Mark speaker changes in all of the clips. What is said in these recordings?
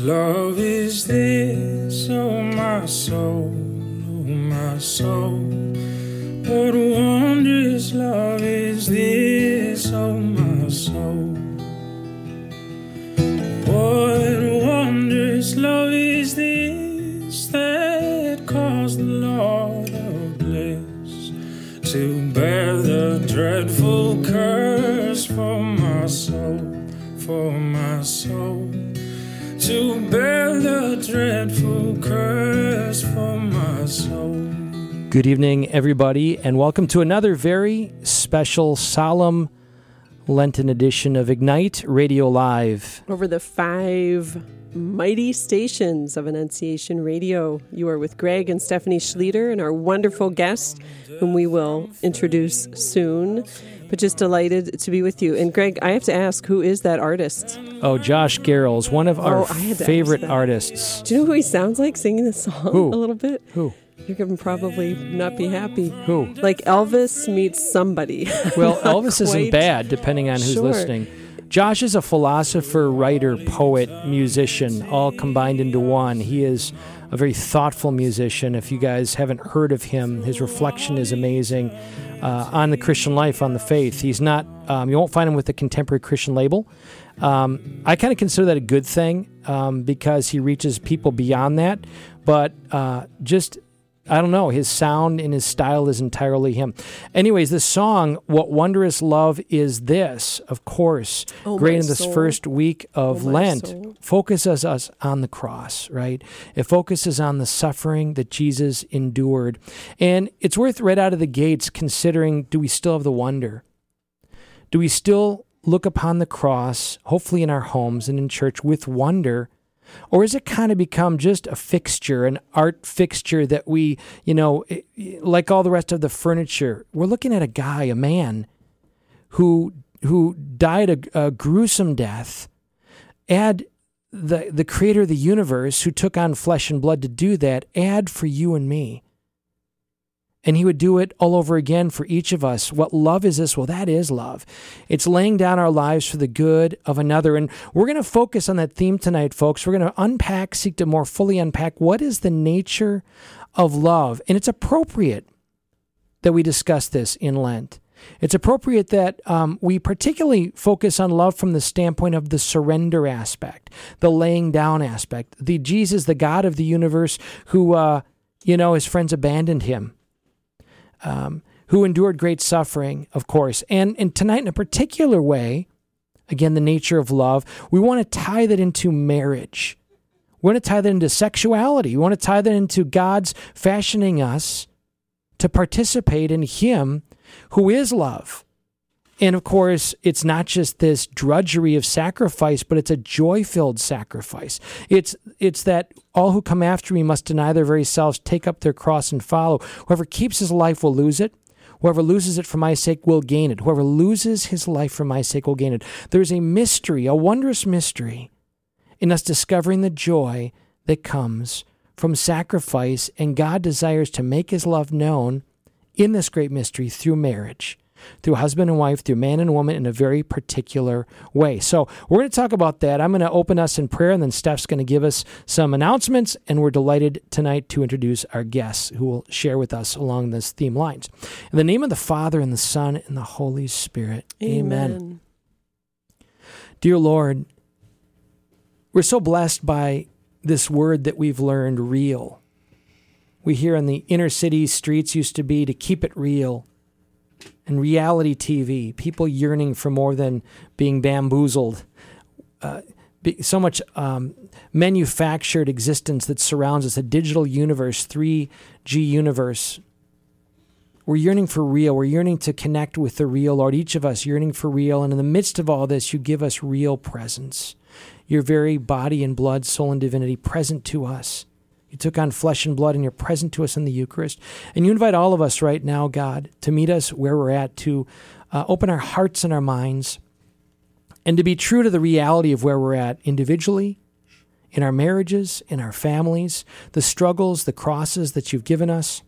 Speaker 1: love is this, oh my soul, oh my soul?
Speaker 2: Good evening, everybody, and welcome to another very special, solemn Lenten edition of Ignite Radio Live.
Speaker 3: over the five mighty stations of Annunciation Radio. You are with Greg and Stephanie Schlueter and our wonderful guest, whom we will introduce soon. But just delighted to be with you. And Greg, I have to ask, who is that artist?
Speaker 2: Oh, Josh Garrels, one of our
Speaker 3: Oh, I had to ask
Speaker 2: favorite artists.
Speaker 3: Do you know who he sounds like singing this song
Speaker 2: Who?
Speaker 3: a little bit?
Speaker 2: Who?
Speaker 3: You're going to probably not be happy.
Speaker 2: Who?
Speaker 3: Like Elvis meets somebody.
Speaker 2: Well, Elvis isn't bad, depending on who's
Speaker 3: Sure.
Speaker 2: listening. Josh is a philosopher, writer, poet, musician, all combined into one. He is a very thoughtful musician. If you guys haven't heard of him, his reflection is amazing uh, on the Christian life, on the faith. He's not, um, you won't find him with the contemporary Christian label. Um, I kind of consider that a good thing um, because he reaches people beyond that. But uh, just I don't know. His sound and his style is entirely him. Anyways, this song, What Wondrous Love Is This, of course,
Speaker 3: Oh,
Speaker 2: great in this
Speaker 3: soul.
Speaker 2: first week of
Speaker 3: Oh,
Speaker 2: Lent,
Speaker 3: soul.
Speaker 2: focuses us on the cross, right? It focuses on the suffering that Jesus endured. And it's worth right out of the gates considering do we still have the wonder? Do we still look upon the cross, hopefully in our homes and in church, with wonder? Or has it kind of become just a fixture, an art fixture that we, you know, like all the rest of the furniture, we're looking at a guy, a man, who who died a, a gruesome death. Add the the creator of the universe who took on flesh and blood to do that. Add for you and me. And he would do it all over again for each of us. What love is this? Well, that is love. It's laying down our lives for the good of another. And we're going to focus on that theme tonight, folks. We're going to unpack, seek to more fully unpack what is the nature of love. And it's appropriate that we discuss this in Lent. It's appropriate that um, we particularly focus on love from the standpoint of the surrender aspect, the laying down aspect. The Jesus, the God of the universe, who, uh, you know, his friends abandoned him um, who endured great suffering, of course. And, and tonight, in a particular way, again, the nature of love, we want to tie that into marriage. We want to tie that into sexuality. We want to tie that into God's fashioning us to participate in Him who is love. And of course, it's not just this drudgery of sacrifice, but it's a joy-filled sacrifice. It's it's that all who come after me must deny their very selves, take up their cross and follow. Whoever keeps his life will lose it. Whoever loses it for my sake will gain it. Whoever loses his life for my sake will gain it. There's a mystery, a wondrous mystery, in us discovering the joy that comes from sacrifice, and God desires to make his love known in this great mystery through marriage, through husband and wife, through man and woman in a very particular way. So, we're going to talk about that. I'm going to open us in prayer, and then Steph's going to give us some announcements. And we're delighted tonight to introduce our guests who will share with us along this theme lines. In the name of the Father, and the Son, and the Holy Spirit. Amen. Dear Lord, we're so blessed by this word that we've learned real. We hear in the inner city streets used to be to keep it real. And reality TV, people yearning for more than being bamboozled. Uh, so much um, manufactured existence that surrounds us, a digital universe, 3G universe. We're yearning for real. We're yearning to connect with the real, Lord. Each of us yearning for real. And in the midst of all this, you give us real presence. Your very body and blood, soul and divinity present to us. You took on flesh and blood and you're present to us in the Eucharist. And you invite all of us right now, God, to meet us where we're at, to uh, open our hearts and our minds, and to be true to the reality of where we're at individually, in our marriages, in our families, the struggles, the crosses that you've given us.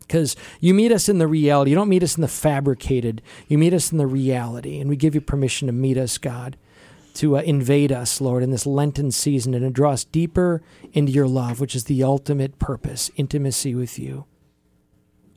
Speaker 2: Because you meet us in the reality. You don't meet us in the fabricated. You meet us in the reality. And we give you permission to meet us, God. To uh, invade us, Lord, in this Lenten season and to draw us deeper into your love, which is the ultimate purpose intimacy with you.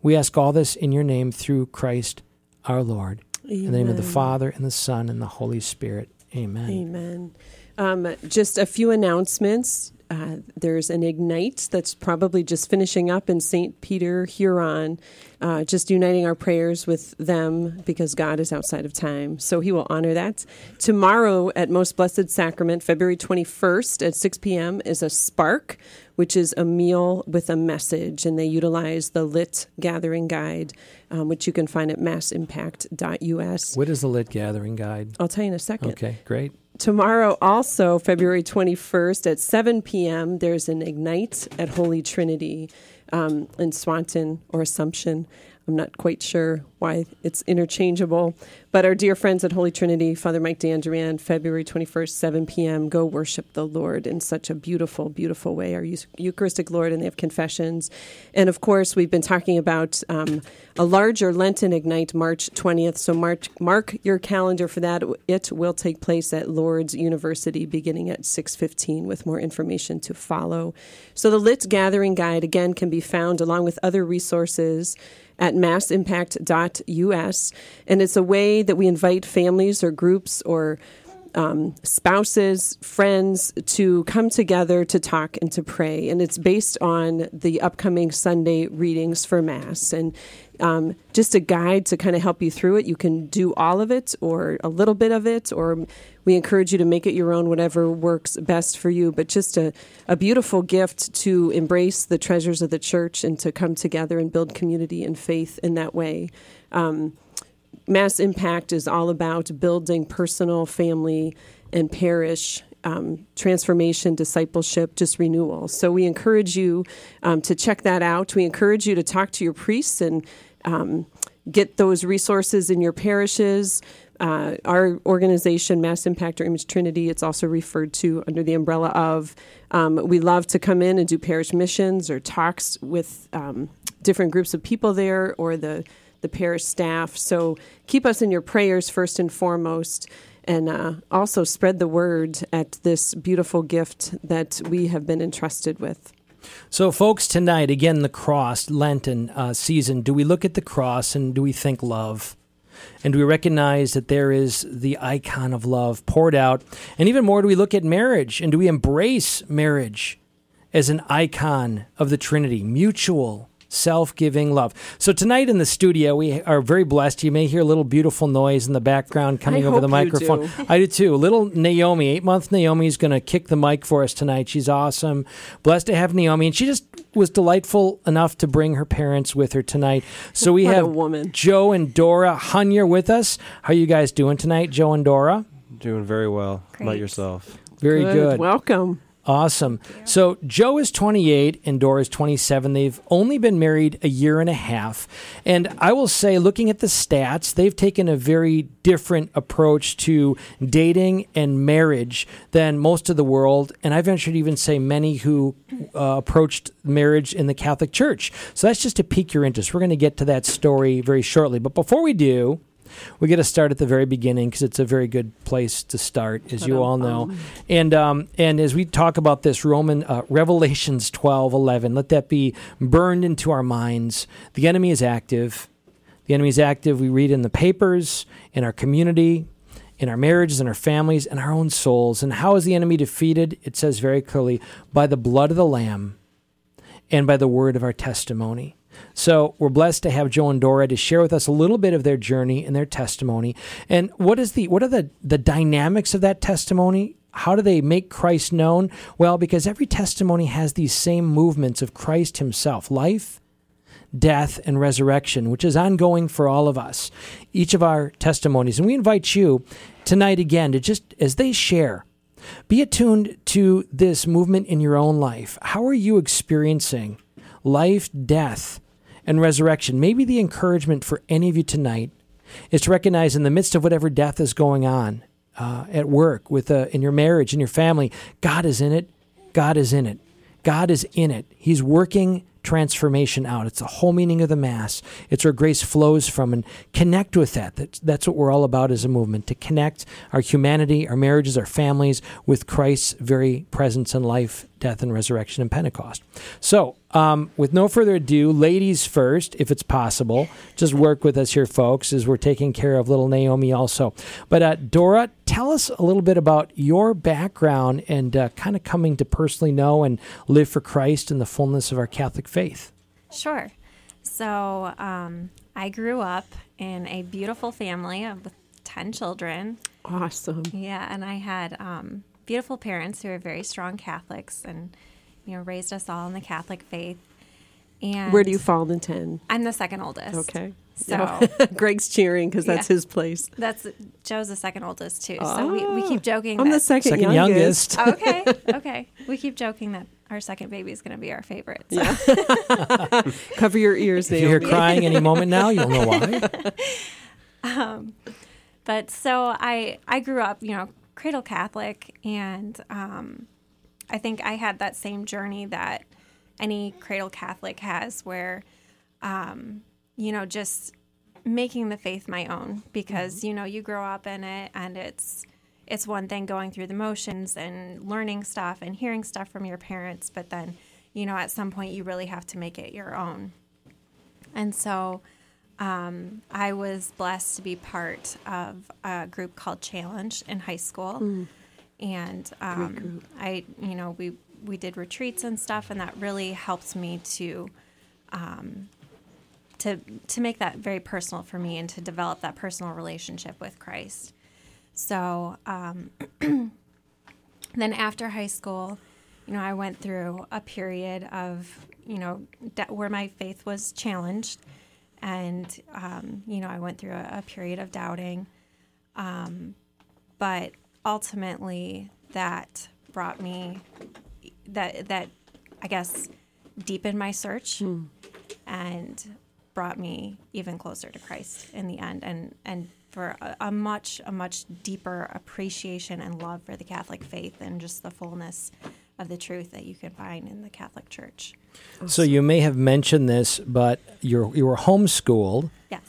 Speaker 2: We ask all this in your name through Christ our Lord.
Speaker 3: Amen.
Speaker 2: In the name of the Father, and the Son, and the Holy Spirit. Amen.
Speaker 3: Amen. Um, just a few announcements. Uh, there's an Ignite that's probably just finishing up in St. Peter, Huron, uh, just uniting our prayers with them because God is outside of time. So he will honor that. Tomorrow at Most Blessed Sacrament, February 21st at 6 p.m., is a Spark, which is a meal with a message. And they utilize the Lit Gathering Guide, um, which you can find at massimpact.us.
Speaker 2: What is the Lit Gathering Guide?
Speaker 3: I'll tell you in a second.
Speaker 2: Okay, great.
Speaker 3: Tomorrow, also February 21st at 7 p.m., there's an Ignite at Holy Trinity um, in Swanton or Assumption. I'm not quite sure why it's interchangeable. But our dear friends at Holy Trinity, Father Mike Dandurian, February 21st, 7 p.m., go worship the Lord in such a beautiful, beautiful way, our Eucharistic Lord, and they have confessions. And of course, we've been talking about um, a larger Lenten Ignite March 20th. So mark, mark your calendar for that. It will take place at Lourdes University beginning at 6.15 with more information to follow. So the Lit Gathering Guide, again, can be found along with other resources at massimpact.us. And it's a way that we invite families or groups or um, spouses, friends to come together to talk and to pray. And it's based on the upcoming Sunday readings for Mass. And um, just a guide to kind of help you through it. You can do all of it or a little bit of it, or we encourage you to make it your own, whatever works best for you. But just a, a beautiful gift to embrace the treasures of the church and to come together and build community and faith in that way. Um, Mass Impact is all about building personal, family, and parish um, transformation, discipleship, just renewal. So we encourage you um, to check that out. We encourage you to talk to your priests and um, get those resources in your parishes. Uh, our organization, Mass Impact or Image Trinity, it's also referred to under the umbrella of. Um, we love to come in and do parish missions or talks with um, different groups of people there or the the parish staff. So keep us in your prayers first and foremost and uh, also spread the word at this beautiful gift that we have been entrusted with.
Speaker 2: So, folks, tonight, again, the cross, Lenten uh, season, do we look at the cross and do we think love? And do we recognize that there is the icon of love poured out? And even more, do we look at marriage and do we embrace marriage as an icon of the Trinity, mutual self giving love. So tonight in the studio, we are very blessed. You may hear a little beautiful noise in the background coming
Speaker 3: I
Speaker 2: over the
Speaker 3: hope you
Speaker 2: microphone.
Speaker 3: do.
Speaker 2: I do too. Little Naomi, eight month Naomi, is going to kick the mic for us tonight. She's awesome. Blessed to have Naomi. And she just was delightful enough to bring her parents with her tonight. So we
Speaker 3: What a
Speaker 2: have
Speaker 3: woman.
Speaker 2: Joe and Dora Hunya with us. How are you guys doing tonight, Joe and Dora?
Speaker 4: Doing very well. How about yourself?
Speaker 2: Very good.
Speaker 3: Welcome.
Speaker 2: Awesome. So Joe is 28 and Dora is 27. They've only been married a year and a half. And I will say, looking at the stats, they've taken a very different approach to dating and marriage than most of the world. And I venture to even say many who uh, approached marriage in the Catholic Church. So that's just to pique your interest. We're going to get to that story very shortly. But before we do, we got to start at the very beginning because it's a very good place to start, as you all know. And um, and as we talk about this, Roman uh, Revelations twelve eleven, let that be burned into our minds. The enemy is active. The enemy is active. We read in the papers, in our community, in our marriages, in our families, in our own souls. And how is the enemy defeated? It says very clearly by the blood of the Lamb and by the word of our testimony. So we're blessed to have Joe and Dora to share with us a little bit of their journey and their testimony. And what is the what are the the dynamics of that testimony? How do they make Christ known? Well, because every testimony has these same movements of Christ himself, life, death, and resurrection, which is ongoing for all of us. Each of our testimonies. And we invite you tonight again to just as they share be attuned to this movement in your own life. How are you experiencing life, death, and resurrection? Maybe the encouragement for any of you tonight is to recognize in the midst of whatever death is going on uh, at work, with uh, in your marriage, in your family, God is in it. God is in it. God is in it. He's working transformation out. It's the whole meaning of the Mass. It's where grace flows from and connect with that. That's, that's what we're all about as a movement to connect our humanity, our marriages, our families with Christ's very presence and life, death, and resurrection and Pentecost. So, um, with no further ado, ladies first, if it's possible. Just work with us here, folks, as we're taking care of little Naomi also. But uh, Dora, tell us a little bit about your background and uh, kind of coming to personally know and live for Christ in the fullness of our Catholic faith.
Speaker 4: Sure. So um, I grew up in a beautiful family of 10 children.
Speaker 3: Awesome.
Speaker 4: Yeah, and I had um, beautiful parents who are very strong Catholics and, you know, raised us all in the Catholic faith. And
Speaker 3: Where do you fall in 10?
Speaker 4: I'm the second oldest.
Speaker 3: Okay.
Speaker 4: So
Speaker 3: Greg's cheering because that's
Speaker 4: Yeah.
Speaker 3: his place.
Speaker 4: that's Joe's the second oldest too. So we, we keep joking.
Speaker 3: I'm the second,
Speaker 2: Second
Speaker 3: youngest.
Speaker 2: youngest.
Speaker 4: okay, okay. We keep joking that our second baby is going to be our favorite. So.
Speaker 3: Cover your ears,
Speaker 2: If you hear crying any moment now, you'll know why.
Speaker 4: Um, but so I I grew up, you know, cradle Catholic, and um, I think I had that same journey that any cradle Catholic has, where um, you know just making the faith my own because you know you grow up in it and it's it's one thing going through the motions and learning stuff and hearing stuff from your parents but then you know at some point you really have to make it your own. And so um, I was blessed to be part of a group called Challenge in high school, and um, I, you know, we we did retreats and stuff, and that really helped me to, um, to to make that very personal for me and to develop that personal relationship with Christ. So um, then after high school, you know, I went through a period of, you know, that where my faith was challenged. And, um, you know, I went through a, a period of doubting. Um, but ultimately, that brought me, that, that I guess, deepened my search and brought me even closer to Christ in the end. And, and for a, a much, a much deeper appreciation and love for the Catholic faith and just the fullness of the truth that you can find in the Catholic Church.
Speaker 2: So you may have mentioned this, but you're you were homeschooled,
Speaker 4: Yes.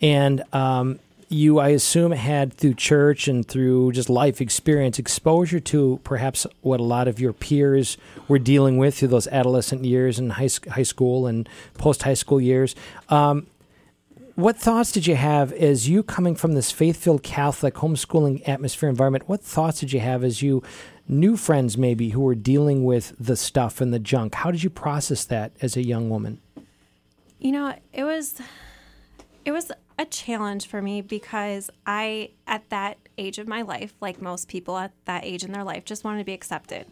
Speaker 2: and um, you, I assume, had through church and through just life experience exposure to perhaps what a lot of your peers were dealing with through those adolescent years and high high school and post high school years. Um, what thoughts did you have as you coming from this faith-filled Catholic homeschooling atmosphere environment? What thoughts did you have as you knew friends maybe who were dealing with the stuff and the junk? How did you process that as a young woman?
Speaker 4: You know, it was it was a challenge for me because I at that age of my life, like most people at that age in their life, just wanted to be accepted.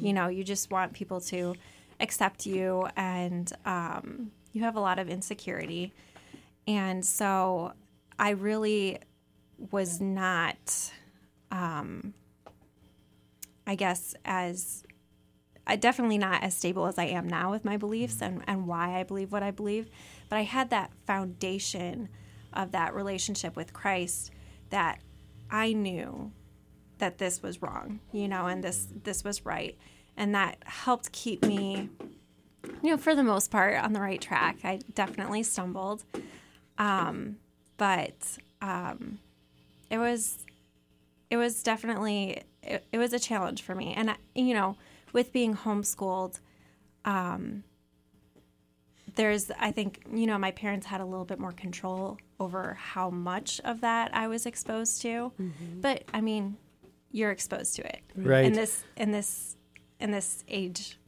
Speaker 4: You know, you just want people to accept you and um, you have a lot of insecurity. And so I really was not um, I guess as I definitely not as stable as I am now with my beliefs and, and why I believe what I believe. But I had that foundation of that relationship with Christ that I knew that this was wrong, you know, and this this was right. And that helped keep me, you know, for the most part on the right track. I definitely stumbled. Um, but um, it was it was definitely it, it was a challenge for me and I, you know with being homeschooled um there's i think you know my parents had a little bit more control over how much of that i was exposed to but i mean you're exposed to it
Speaker 2: Right.
Speaker 4: in this in this in this age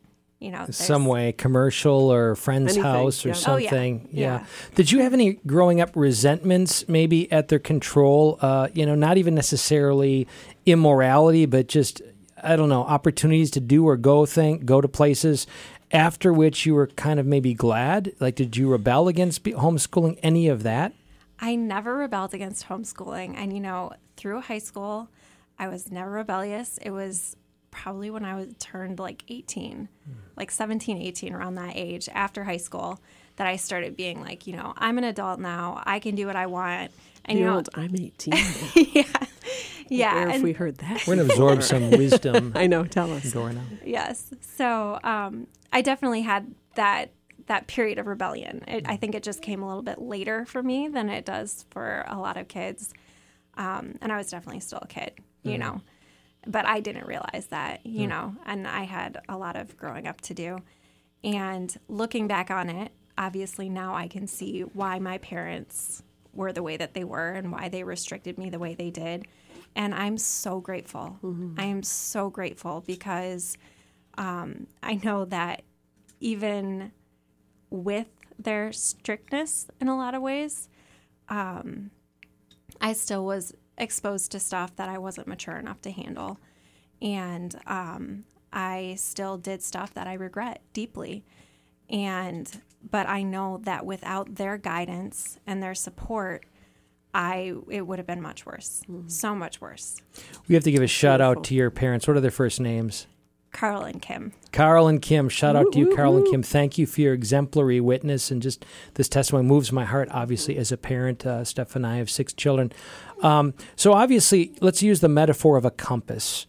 Speaker 4: you know
Speaker 2: some way, commercial or friend's
Speaker 3: Anything,
Speaker 2: house or
Speaker 3: yeah.
Speaker 4: Oh, yeah.
Speaker 2: something.
Speaker 4: Yeah.
Speaker 2: Did you have any growing up resentments, maybe at their control? Uh, you know, not even necessarily immorality, but just I don't know opportunities to do or go think go to places. After which you were kind of maybe glad. Like, did you rebel against homeschooling? Any of that?
Speaker 4: I never rebelled against homeschooling. And, you know, through high school, I was never rebellious. It was probably when I was turned like 18, hmm. like 17, 18, around that age after high school, that I started being like, you know, I'm an adult now. I can do what I want. And,
Speaker 3: The
Speaker 4: you know,
Speaker 3: old, I'm 18.
Speaker 4: yeah. Yeah.
Speaker 3: Where have we heard that?
Speaker 2: We're gonna absorb some wisdom.
Speaker 3: I know. Tell us.
Speaker 2: Dora now.
Speaker 4: yes. So um, I definitely had that that period of rebellion. It, I think it just came a little bit later for me than it does for a lot of kids. Um, and I was definitely still a kid, you
Speaker 2: Mm-hmm.
Speaker 4: know, but I didn't realize that, you know, and I had a lot of growing up to do. And looking back on it, obviously now I can see why my parents were the way that they were and why they restricted me the way they did. And I'm so grateful. I am so grateful because um, I know that even with their strictness in a lot of ways, um, I still was exposed to stuff that I wasn't mature enough to handle. And um, I still did stuff that I regret deeply. And, but I know that without their guidance and their support, I, it would have been much worse. So much worse.
Speaker 2: We have to give a shout out to your parents. What are their first names?
Speaker 4: Carl and Kim.
Speaker 2: Carl and Kim, shout out to you,
Speaker 3: Woo, woo,
Speaker 2: Carl and. Kim. Thank you for your exemplary witness and just this testimony moves my heart. Obviously, as a parent, uh, Steph and I have six children. Um, so obviously, let's use the metaphor of a compass.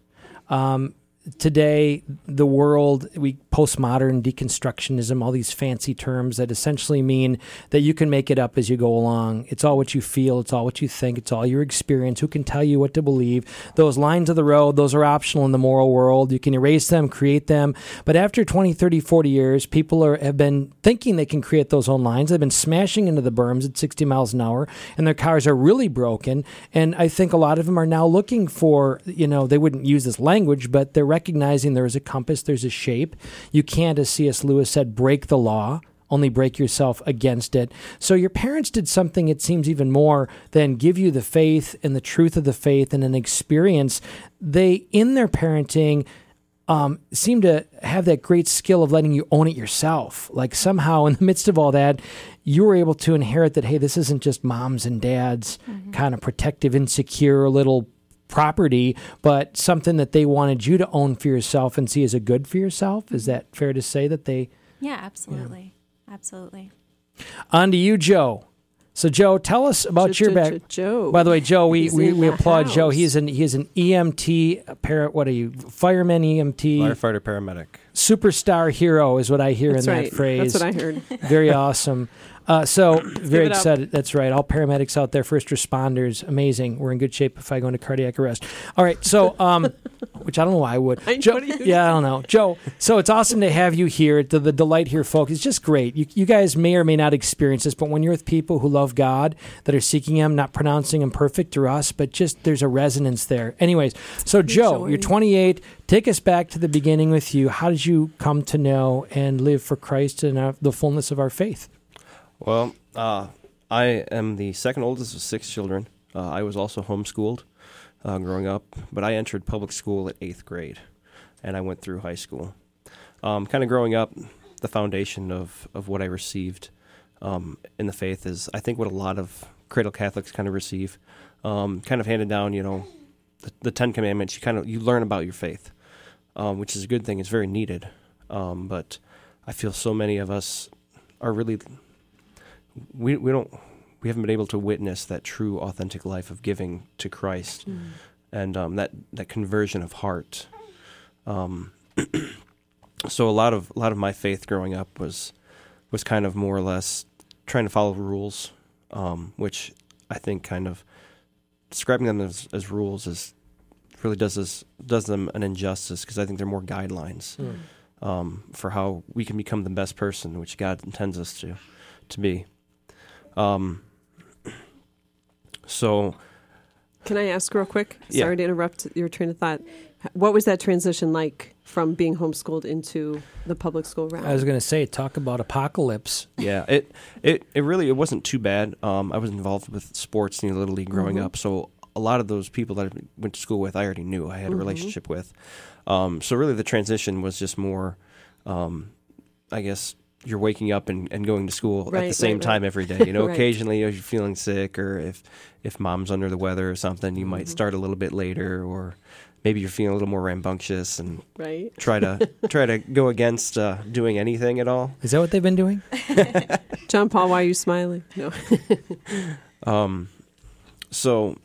Speaker 2: Um, today, the world, we postmodern deconstructionism, all these fancy terms that essentially mean that you can make it up as you go along. It's all what you feel, it's all what you think, it's all your experience. Who can tell you what to believe? Those lines of the road, those are optional in the moral world. You can erase them, create them. But after 20, 30, 40 years, people are, have been thinking they can create those own lines. They've been smashing into the berms at 60 miles an hour, and their cars are really broken. And I think a lot of them are now looking for, you know, they wouldn't use this language, but they're recognizing there is a compass, there's a shape. You can't, as C.S. Lewis said, break the law. Only break yourself against it. So your parents did something, it seems, even more than give you the faith and the truth of the faith and an experience. They, in their parenting, um, seem to have that great skill of letting you own it yourself. Like somehow, in the midst of all that, you were able to inherit that. Hey, this isn't just moms and dads kind of protective, insecure little property, but something that they wanted you to own for yourself and see as a good for yourself. Is that mm-hmm. fair to say that they?
Speaker 4: Yeah, absolutely. Absolutely.
Speaker 2: On to you, Joe. So, Joe, tell us about your back.
Speaker 3: Joe.
Speaker 2: By the way, Joe, we,
Speaker 3: He's
Speaker 2: we, we
Speaker 3: the
Speaker 2: applaud Joe. He's an he's an EMT, a para, what are you, fireman EMT,
Speaker 5: Firefighter, paramedic.
Speaker 2: superstar hero is what I hear
Speaker 3: That's
Speaker 2: in
Speaker 3: right.
Speaker 2: that phrase.
Speaker 3: That's what I heard.
Speaker 2: Very awesome. Uh, so very excited. That's right. All paramedics out there, first responders, amazing. We're in good shape if I go into cardiac arrest. All right. So, um, which I don't know why I would.
Speaker 3: I
Speaker 2: Joe, yeah, I don't know, Joe. So it's awesome to have you here. The, the delight here, folks. is just great. You, you guys may or may not experience this, but when you're with people who love God, that are seeking Him, not pronouncing Him perfect through us, but just there's a resonance there. Anyways, so Joe, you're 28. Take us back to the beginning with you. How did you come to know and live for Christ and uh, the fullness of our faith?
Speaker 5: Well, uh, I am the second oldest of six children. Uh, I was also homeschooled uh, growing up, but I entered public school at eighth grade, and I went through high school. Um, kind of growing up, the foundation of, of what I received um, in the faith is, I think, what a lot of cradle Catholics kind of receive, um, kind of handed down. You know, the, the Ten Commandments. You kind of you learn about your faith, um, which is a good thing. It's very needed, um, but I feel so many of us are really we we don't we haven't been able to witness that true authentic life of giving to Christ and um, that that conversion of heart. Um, so a lot of a lot of my faith growing up was was kind of more or less trying to follow rules, um, which I think kind of describing them as, as rules is really does us does them an injustice because I think they're more guidelines um, for how we can become the best person which God intends us to to be. Um, so
Speaker 3: Can I ask real quick?
Speaker 5: Yeah.
Speaker 3: Sorry to interrupt your train of thought. What was that transition like from being homeschooled into the public school route?
Speaker 2: I was going to say, talk about apocalypse.
Speaker 5: yeah, it it it really it wasn't too bad. Um, I was involved with sports in the little league growing
Speaker 3: Mhm.
Speaker 5: up, so a lot of those people that I went to school with, I already knew. I had a
Speaker 3: Mhm.
Speaker 5: relationship with. Um, so really, the transition was just more, um, I guess. You're waking up and, and going to school at the same
Speaker 3: right,
Speaker 5: time
Speaker 3: right.
Speaker 5: every day. You know,
Speaker 3: Right.
Speaker 5: occasionally if you're feeling sick or if if mom's under the weather or something, you might
Speaker 3: Mhm.
Speaker 5: start a little bit later, or maybe you're feeling a little more rambunctious and
Speaker 3: right?
Speaker 5: try to try to go against uh, doing anything at all.
Speaker 2: Is that what they've been doing?
Speaker 3: John Paul, why are you smiling? No.
Speaker 5: Um, so,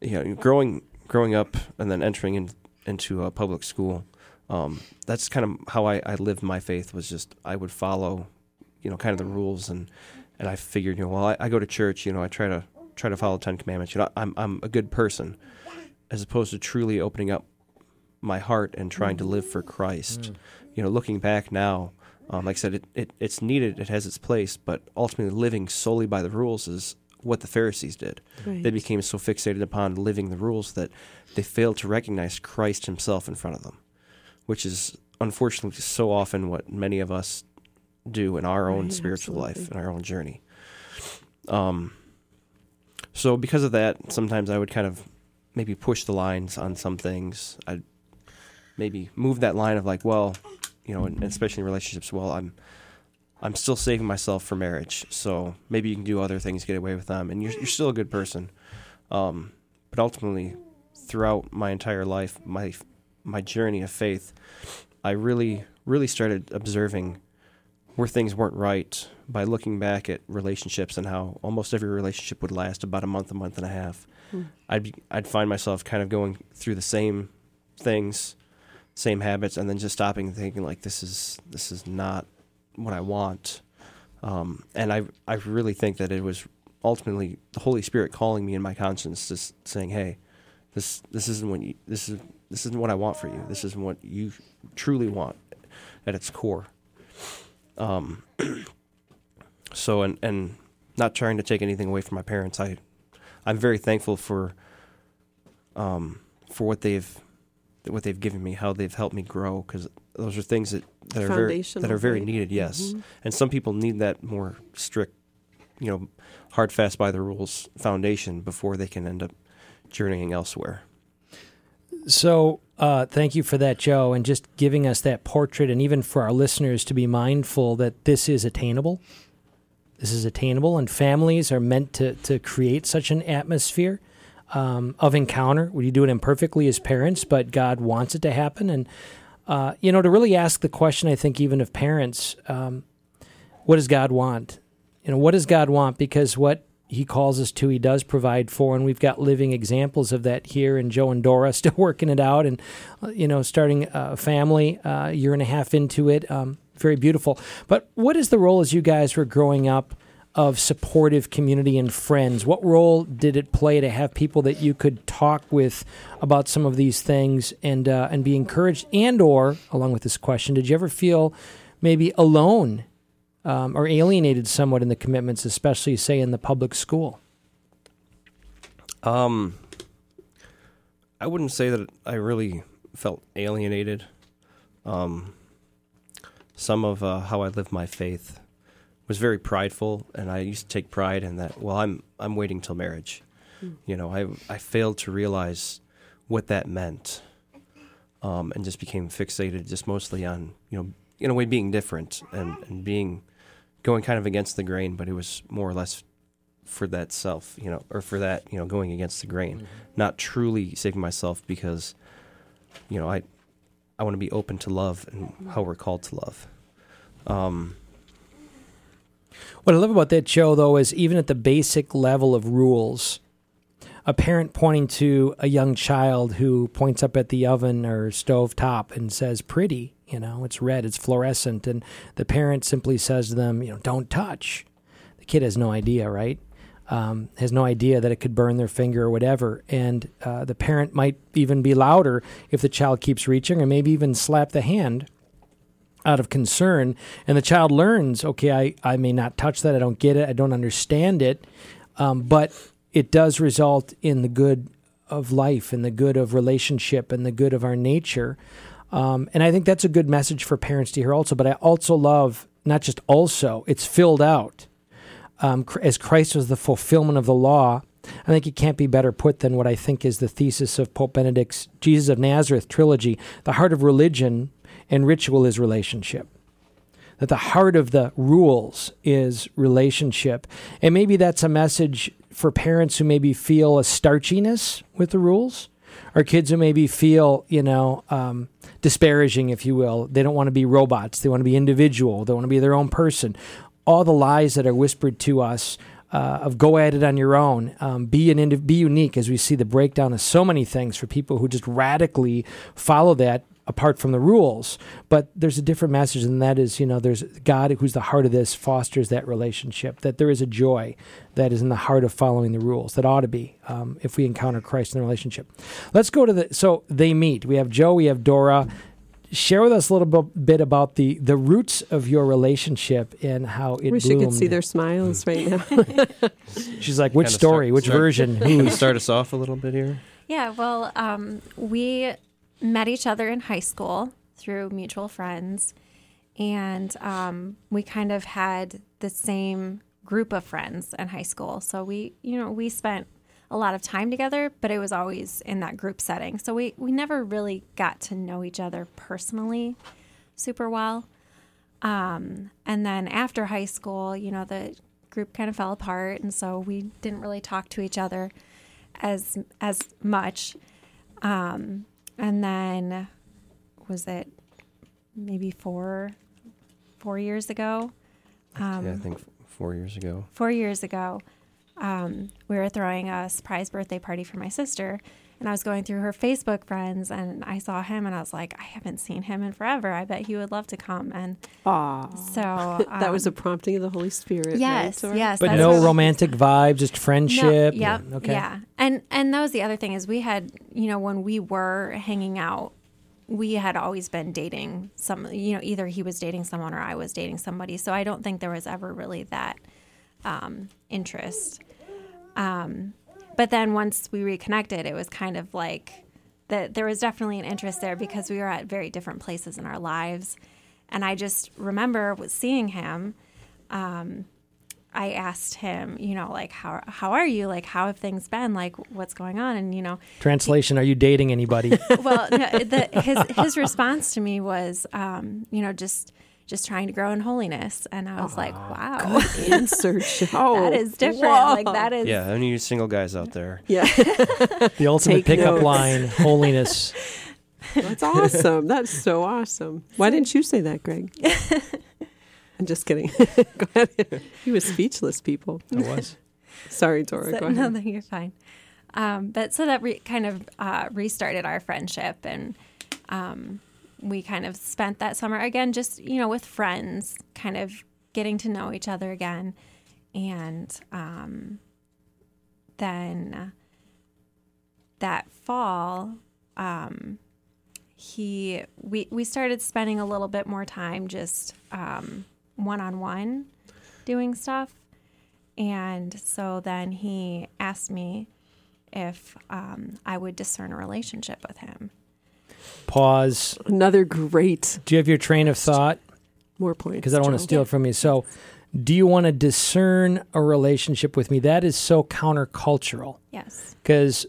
Speaker 5: yeah, growing growing up and then entering in, into a public school, um, that's kind of how I, I lived my faith. Was just I would follow you know, kind of the rules and and I figured, you know, well, I, I go to church, you know, I try to try to follow the Ten Commandments. You know, I'm I'm a good person, as opposed to truly opening up my heart and trying to live for Christ.
Speaker 2: Mm.
Speaker 5: You know, looking back now, um, like I said, it, it it's needed, it has its place, but ultimately living solely by the rules is what the Pharisees did.
Speaker 3: Right.
Speaker 5: They became so fixated upon living the rules that they failed to recognize Christ Himself in front of them, which is unfortunately so often what many of us do in our own
Speaker 3: Right,
Speaker 5: spiritual life, and our own journey. Um, so because of that, sometimes I would kind of maybe push the lines on some things. I'd maybe move that line of like, well, you know, and especially in relationships, well, I'm I'm still saving myself for marriage, so maybe you can do other things, get away with them, and you're you're still a good person. Um, but ultimately, throughout my entire life, my my journey of faith, I really really started observing where things weren't right by looking back at relationships and how almost every relationship would last about a month, a month and a half.
Speaker 3: Hmm.
Speaker 5: I'd be, I'd find myself kind of going through the same things, same habits, and then just stopping and thinking like this is this is not what I want. Um, and I I really think that it was ultimately the Holy Spirit calling me in my conscience, just saying, "Hey, this this isn't what you this is this isn't what I want for you. This isn't what you truly want at its core." Um, so and and not trying to take anything away from my parents, I I'm very thankful for um for what they've what they've given me, how they've helped me grow, because those are things that, that are very that are very needed. Yes,
Speaker 3: Mhm.
Speaker 5: and some people need that more strict, you know, hard fast by the rules foundation before they can end up journeying elsewhere.
Speaker 2: So, uh, thank you for that, Joe, and just giving us that portrait, and even for our listeners to be mindful that this is attainable. This is attainable, and families are meant to to create such an atmosphere um, of encounter. We do it imperfectly as parents, but God wants it to happen, and uh, you know, to really ask the question, I think even of parents, um, what does God want? You know, what does God want? Because what he calls us to, he does provide for, and we've got living examples of that here. And Joe and Dora still working it out, and uh, you know, starting a family uh, a year and a half into it. Um, very beautiful. But what is the role as you guys were growing up of supportive community and friends? What role did it play to have people that you could talk with about some of these things and uh, and be encouraged? And or along with this question, did you ever feel maybe alone um, or alienated somewhat in the commitments, especially say in the public school?
Speaker 5: Um, I wouldn't say that I really felt alienated. Um, some of uh, how I lived my faith was very prideful, and I used to take pride in that. Well, I'm I'm waiting till marriage. You know, I I failed to realize what that meant, um, and just became fixated just mostly on you know in a way being different and and being going kind of against the grain, but it was more or less for that self, you know, or for that, you know, going against the grain, not truly saving myself because, you know, I, I want to be open to love and how we're called to love. Um,
Speaker 2: What I love about that show, though, is even at the basic level of rules, a parent pointing to a young child who points up at the oven or stove top and says, pretty, you know, it's red, it's fluorescent. And the parent simply says to them, you know, don't touch. The kid has no idea, right? Um, has no idea that it could burn their finger or whatever. And uh, the parent might even be louder if the child keeps reaching or maybe even slap the hand out of concern and the child learns okay I, I may not touch that i don't get it i don't understand it um, but it does result in the good of life and the good of relationship and the good of our nature um, and i think that's a good message for parents to hear also but i also love not just also it's filled out um, as christ was the fulfillment of the law I think it can't be better put than what I think is the thesis of Pope Benedict's Jesus of Nazareth trilogy. The heart of religion and ritual is relationship. That the heart of the rules is relationship. And maybe that's a message for parents who maybe feel a starchiness with the rules, or kids who maybe feel, you know, um, disparaging, if you will. They don't want to be robots, they want to be individual, they want to be their own person. All the lies that are whispered to us uh, of go at it on your own, um, be an indiv- be unique, as we see the breakdown of so many things for people who just radically follow that apart from the rules. But there's a different message, and that is, you know, there's God who's the heart of this fosters that relationship. That there is a joy that is in the heart of following the rules. That ought to be um, if we encounter Christ in the relationship. Let's go to the so they meet. We have Joe. We have Dora. Share with us a little bit about the the roots of your relationship and how it.
Speaker 3: Wish
Speaker 2: bloomed.
Speaker 3: you could see their smiles right now.
Speaker 2: She's like, which story,
Speaker 5: start-
Speaker 2: which
Speaker 5: start-
Speaker 2: version,
Speaker 5: Can you start us off a little bit here?
Speaker 4: Yeah, well, um, we met each other in high school through mutual friends, and um, we kind of had the same group of friends in high school. So we, you know, we spent a lot of time together, but it was always in that group setting. So we we never really got to know each other personally super well. Um, and then after high school, you know, the group kind of fell apart, and so we didn't really talk to each other as as much. Um, and then was it maybe four four years ago? Um,
Speaker 5: yeah, I think four years ago.
Speaker 4: four years ago, um, we were throwing a surprise birthday party for my sister. And I was going through her Facebook friends and I saw him and I was like, I haven't seen him in forever. I bet he would love to come. And
Speaker 3: Aw.
Speaker 4: so
Speaker 3: that was a
Speaker 4: um,
Speaker 3: prompting of the Holy Spirit.
Speaker 4: yes,
Speaker 3: right,
Speaker 4: yes.
Speaker 2: but no romantic vibe, just friendship.
Speaker 4: No, yeah,
Speaker 2: Okay.
Speaker 4: yeah. And and that was the other thing is we had, you know, when we were hanging out, we had always been dating some, you know, either he was dating someone or I was dating somebody. So I don't think there was ever really that um, interest. Um, but then once we reconnected, it was kind of like that. There was definitely an interest there because we were at very different places in our lives. And I just remember seeing him. Um, I asked him, you know, like how how are you? Like how have things been? Like what's going on? And you know,
Speaker 2: Translation: Are you dating anybody?
Speaker 4: well, no, the, his his response to me was, um, you know, just just trying to grow in holiness, and I was like, wow,
Speaker 3: Answer show.
Speaker 4: that is different.
Speaker 3: Whoa.
Speaker 4: Like that is
Speaker 5: Yeah, any of you single guys out there?
Speaker 3: Yeah,
Speaker 2: the ultimate
Speaker 3: Take
Speaker 2: pickup
Speaker 3: notes.
Speaker 2: line: holiness.
Speaker 3: that's awesome. That's so awesome. Why didn't you say that, Greg? I'm just kidding. go ahead. He was speechless, people.
Speaker 2: It was.
Speaker 3: Sorry, Dora.
Speaker 4: So,
Speaker 3: go
Speaker 4: no,
Speaker 3: ahead.
Speaker 4: no, you're fine. Um, but so that re- kind of uh, restarted our friendship, and um, we kind of spent that summer again, just you know, with friends, kind of getting to know each other again, and um, then that fall, um, he we we started spending a little bit more time just one on one doing stuff. And so then he asked me if um, I would discern a relationship with him.
Speaker 2: Pause.
Speaker 3: Another great.
Speaker 2: Do you have your train of thought?
Speaker 3: More points.
Speaker 2: Because I don't want to steal it from you. So, do you want to discern a relationship with me? That is so countercultural.
Speaker 4: Yes.
Speaker 2: because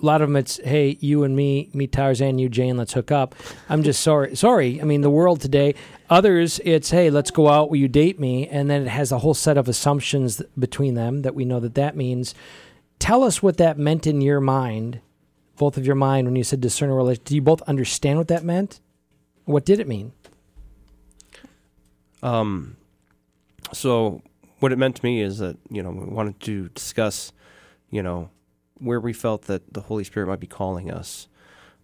Speaker 2: a lot of them it's hey you and me me tarzan you jane let's hook up i'm just sorry sorry i mean the world today others it's hey let's go out will you date me and then it has a whole set of assumptions between them that we know that that means tell us what that meant in your mind both of your mind when you said discern a relationship. Do you both understand what that meant? What did it mean?
Speaker 5: Um, so what it meant to me is that you know we wanted to discuss, you know, where we felt that the Holy Spirit might be calling us,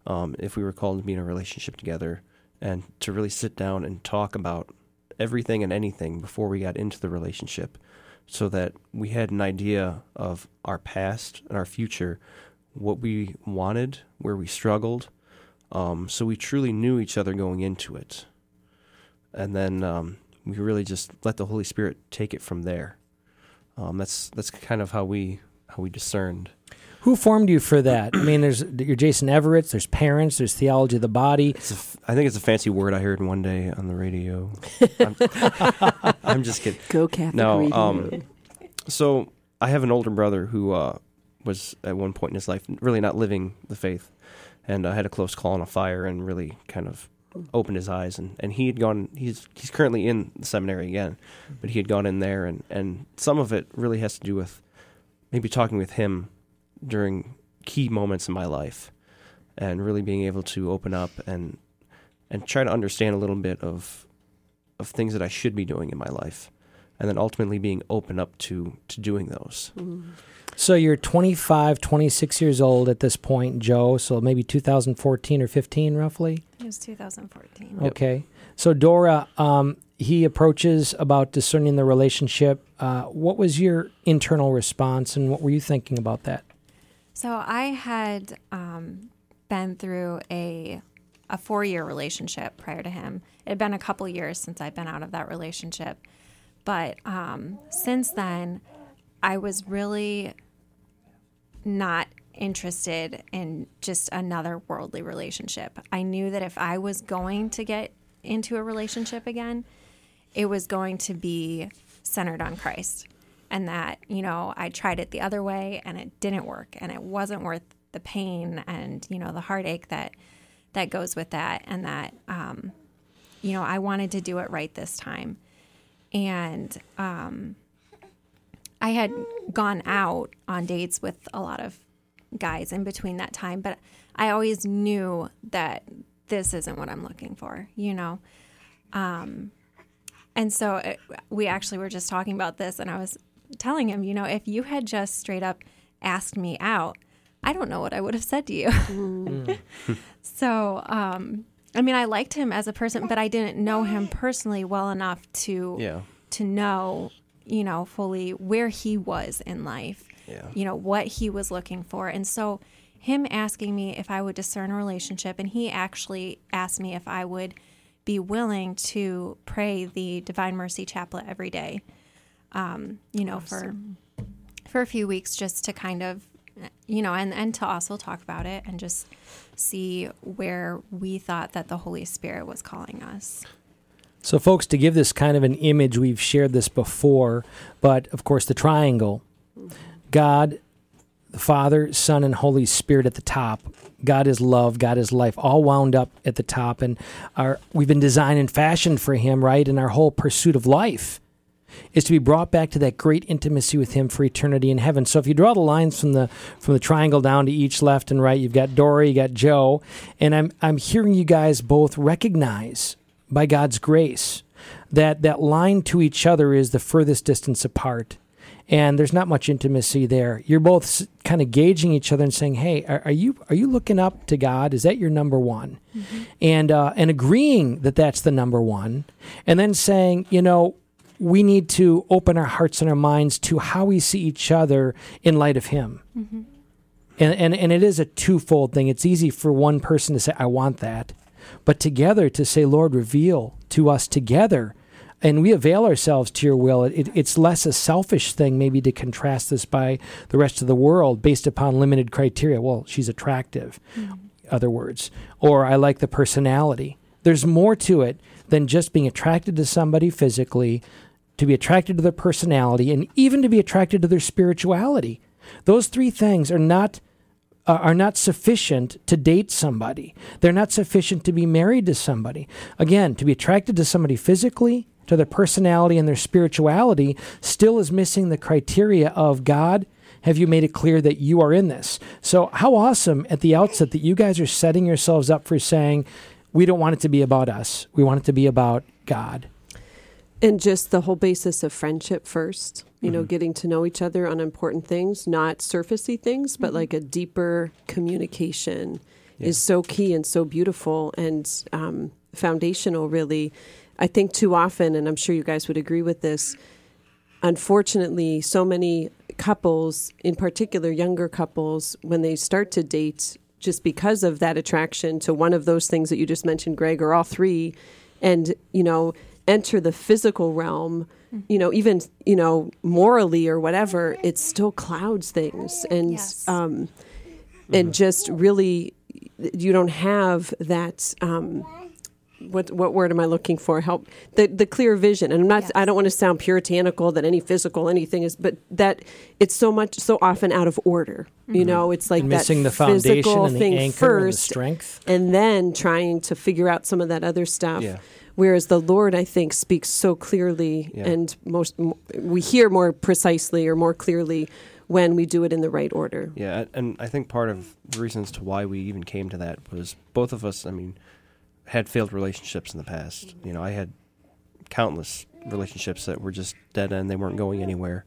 Speaker 5: um, if we were called to be in a relationship together, and to really sit down and talk about everything and anything before we got into the relationship, so that we had an idea of our past and our future, what we wanted, where we struggled, um, so we truly knew each other going into it and then um, we really just let the Holy Spirit take it from there. Um, that's that's kind of how we how we discerned.
Speaker 2: who formed you for that i mean there's you're Jason Evert there's parents there's theology of the body
Speaker 5: It's a f- I think it's a fancy word I heard one day on the radio. I'm, I'm just kidding.
Speaker 3: Go Catholic
Speaker 5: No, um, So I have an older brother who uh, was at one point in his life really not living the faith, and uh, had a close call on a fire and really kind of opened his eyes. And, and he had gone. He's he's currently in the seminary again, but he had gone in there, and, and some of it really has to do with maybe talking with him during key moments in my life, and really being able to open up and and try to understand a little bit of of things that I should be doing in my life and then ultimately being open up to to doing those.
Speaker 2: So you're 25, 26 years old at this point, Joe. So maybe 2014 or 15, roughly.
Speaker 4: It was 2014.
Speaker 5: Yep.
Speaker 2: Okay. So Dora, um, he approaches about discerning the relationship. Uh, what was your internal response, and what were you thinking about that?
Speaker 4: So I had um, been through a a four year relationship prior to him. It had been a couple years since I'd been out of that relationship, but um, since then, I was really not interested in just another worldly relationship. I knew that if I was going to get into a relationship again, it was going to be centered on Christ. And that, you know, I tried it the other way and it didn't work and it wasn't worth the pain and, you know, the heartache that that goes with that and that um, you know, I wanted to do it right this time. And um I had gone out on dates with a lot of guys in between that time, but I always knew that this isn't what I'm looking for, you know. Um, and so it, we actually were just talking about this, and I was telling him, you know, if you had just straight up asked me out, I don't know what I would have said to you. so, um, I mean, I liked him as a person, but I didn't know him personally well enough to
Speaker 5: Yeah.
Speaker 4: to know, you know, fully where he was in life,
Speaker 5: Yeah.
Speaker 4: you know, what he was looking for. And so, him asking me if I would discern a relationship, and he actually asked me if I would be willing to pray the Divine Mercy Chaplet every day, um, you know, for for a few weeks just to kind of you know and and to also talk about it and just see where we thought that the holy spirit was calling us
Speaker 2: So, folks, to give this kind of an image, we've shared this before, but of course, the triangle God, the Father, Son, and Holy Spirit at the top. God is love, God is life, all wound up at the top. And our, we've been designed and fashioned for Him, right? And our whole pursuit of life is to be brought back to that great intimacy with Him for eternity in heaven. So if you draw the lines from the from the triangle down to each left and right, you've got Dora, you got Joe, and I'm I'm hearing you guys both recognize by God's grace that that line to each other is the furthest distance apart. And there's not much intimacy there. You're both kind of gauging each other and saying, "Hey, are, are you are you looking up to God? Is that your number one?" And uh, and agreeing that that's the number one, and then saying, you know, we need to open our hearts and our minds to how we see each other in light of Him. Mm-hmm. And, and and it is a twofold thing. It's easy for one person to say, "I want that," but together to say, "Lord, reveal to us together." And we avail ourselves to your will. It, it's less a selfish thing, maybe, to contrast this by the rest of the world based upon limited criteria. Well, she's attractive, mm-hmm. other words, or I like the personality. There's more to it than just being attracted to somebody physically, to be attracted to their personality, and even to be attracted to their spirituality. Those three things are not uh, are not sufficient to date somebody. They're not sufficient to be married to somebody. Again, to be attracted to somebody physically, to their personality and their spirituality, still is missing the criteria of God. Have you made it clear that you are in this? So, how awesome at the outset that you guys are setting yourselves up for saying, we don't want it to be about us. We want it to be about God.
Speaker 3: And just the whole basis of friendship first, you know,
Speaker 5: Mhm.
Speaker 3: getting to know each other on important things, not surfacey things, but
Speaker 4: Mhm.
Speaker 3: like a deeper communication
Speaker 5: Yeah.
Speaker 3: is so key and so beautiful and um, foundational, really. I think too often, and I'm sure you guys would agree with this, unfortunately, so many couples, in particular younger couples, when they start to date, just because of that attraction to one of those things that you just mentioned, Greg, or all three, and, you know, enter the physical realm, you know, even, you know, morally or whatever, it still clouds things. And,
Speaker 4: Yes.
Speaker 3: um, and just really, you don't have that, um, what what word am I looking for? Help the the clear vision. And I'm not.
Speaker 4: Yes.
Speaker 3: I don't want to sound puritanical that any physical anything is, but that it's so much so often out of order. You know, it's like
Speaker 2: and
Speaker 3: that
Speaker 2: missing the foundation
Speaker 3: physical
Speaker 2: and the
Speaker 3: thing
Speaker 2: anchor and the
Speaker 3: first,
Speaker 2: strength.
Speaker 3: and then trying to figure out some of that other stuff.
Speaker 5: Yeah.
Speaker 3: Whereas the Lord, I think, speaks so clearly,
Speaker 5: Yeah.
Speaker 3: and most m- we hear more precisely or more clearly when we do it in the right order.
Speaker 5: Yeah, and I think part of the reasons to why we even came to that was both of us, I mean, had failed relationships in the past. You know, I had countless relationships that were just dead end; they weren't going anywhere.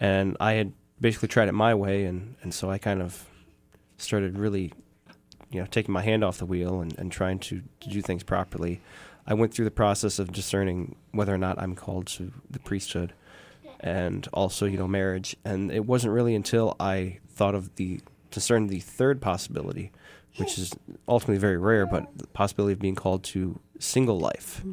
Speaker 5: And I had basically tried it my way, and and so I kind of started really, you know, taking my hand off the wheel and, and trying to, to do things properly. I went through the process of discerning whether or not I'm called to the priesthood and also, you know, marriage. And it wasn't really until I thought of the discerned the third possibility, which is ultimately very rare, but the possibility of being called to single life.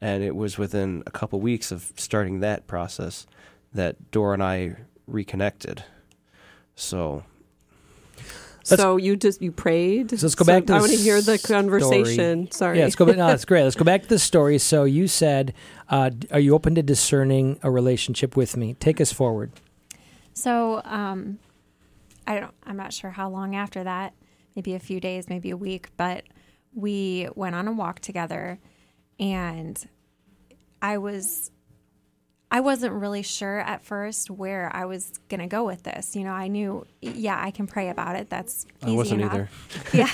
Speaker 5: And it was within a couple weeks of starting that process that Dora and I reconnected. So
Speaker 2: Let's-
Speaker 3: so you just you prayed.
Speaker 2: So let's go back to
Speaker 3: I
Speaker 2: the
Speaker 3: want to hear the
Speaker 2: story.
Speaker 3: conversation. Sorry.
Speaker 2: Yeah, let's go back. No, that's great. Let's go back to the story. So you said, uh, "Are you open to discerning a relationship with me?" Take us forward.
Speaker 4: So, um, I don't. I'm not sure how long after that. Maybe a few days, maybe a week. But we went on a walk together, and I was. I wasn't really sure at first where I was gonna go with this. You know, I knew, yeah, I can pray about it. That's easy
Speaker 5: I wasn't
Speaker 4: enough.
Speaker 5: either.
Speaker 4: Yeah.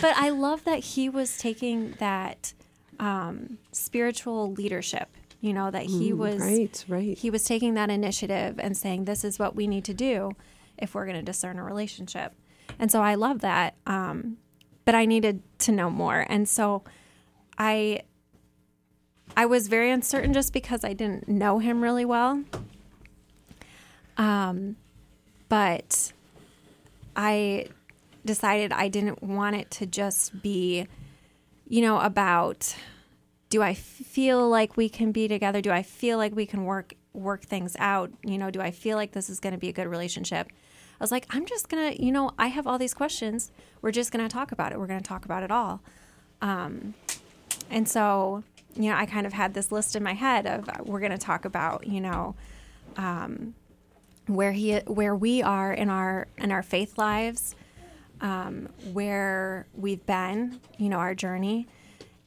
Speaker 4: but I love that he was taking that um, spiritual leadership. You know that he was
Speaker 3: Mm, right, right.
Speaker 4: he was taking that initiative and saying this is what we need to do if we're going to discern a relationship and so i love that um, but i needed to know more and so i i was very uncertain just because i didn't know him really well um, but i decided i didn't want it to just be you know about do I feel like we can be together? Do I feel like we can work work things out? You know, do I feel like this is going to be a good relationship? I was like, I'm just gonna, you know, I have all these questions. We're just gonna talk about it. We're gonna talk about it all. Um, and so, you know, I kind of had this list in my head of uh, we're gonna talk about, you know, um, where he, where we are in our in our faith lives, um, where we've been, you know, our journey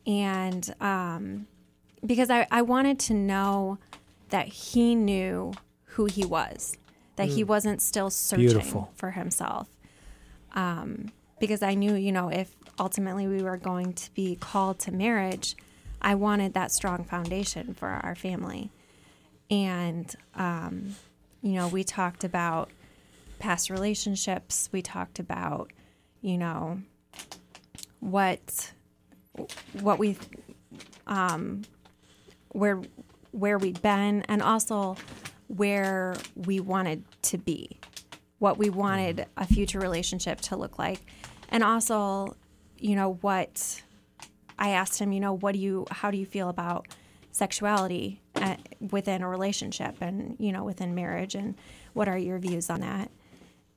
Speaker 4: and um, because I, I wanted to know that he knew who he was, that he wasn't still searching
Speaker 2: Beautiful.
Speaker 4: for himself. Um, because I knew, you know, if ultimately we were going to be called to marriage, I wanted that strong foundation for our family. And, um, you know, we talked about past relationships, we talked about, you know, what what we um where where we've been and also where we wanted to be what we wanted a future relationship to look like and also you know what i asked him you know what do you how do you feel about sexuality uh, within a relationship and you know within marriage and what are your views on that?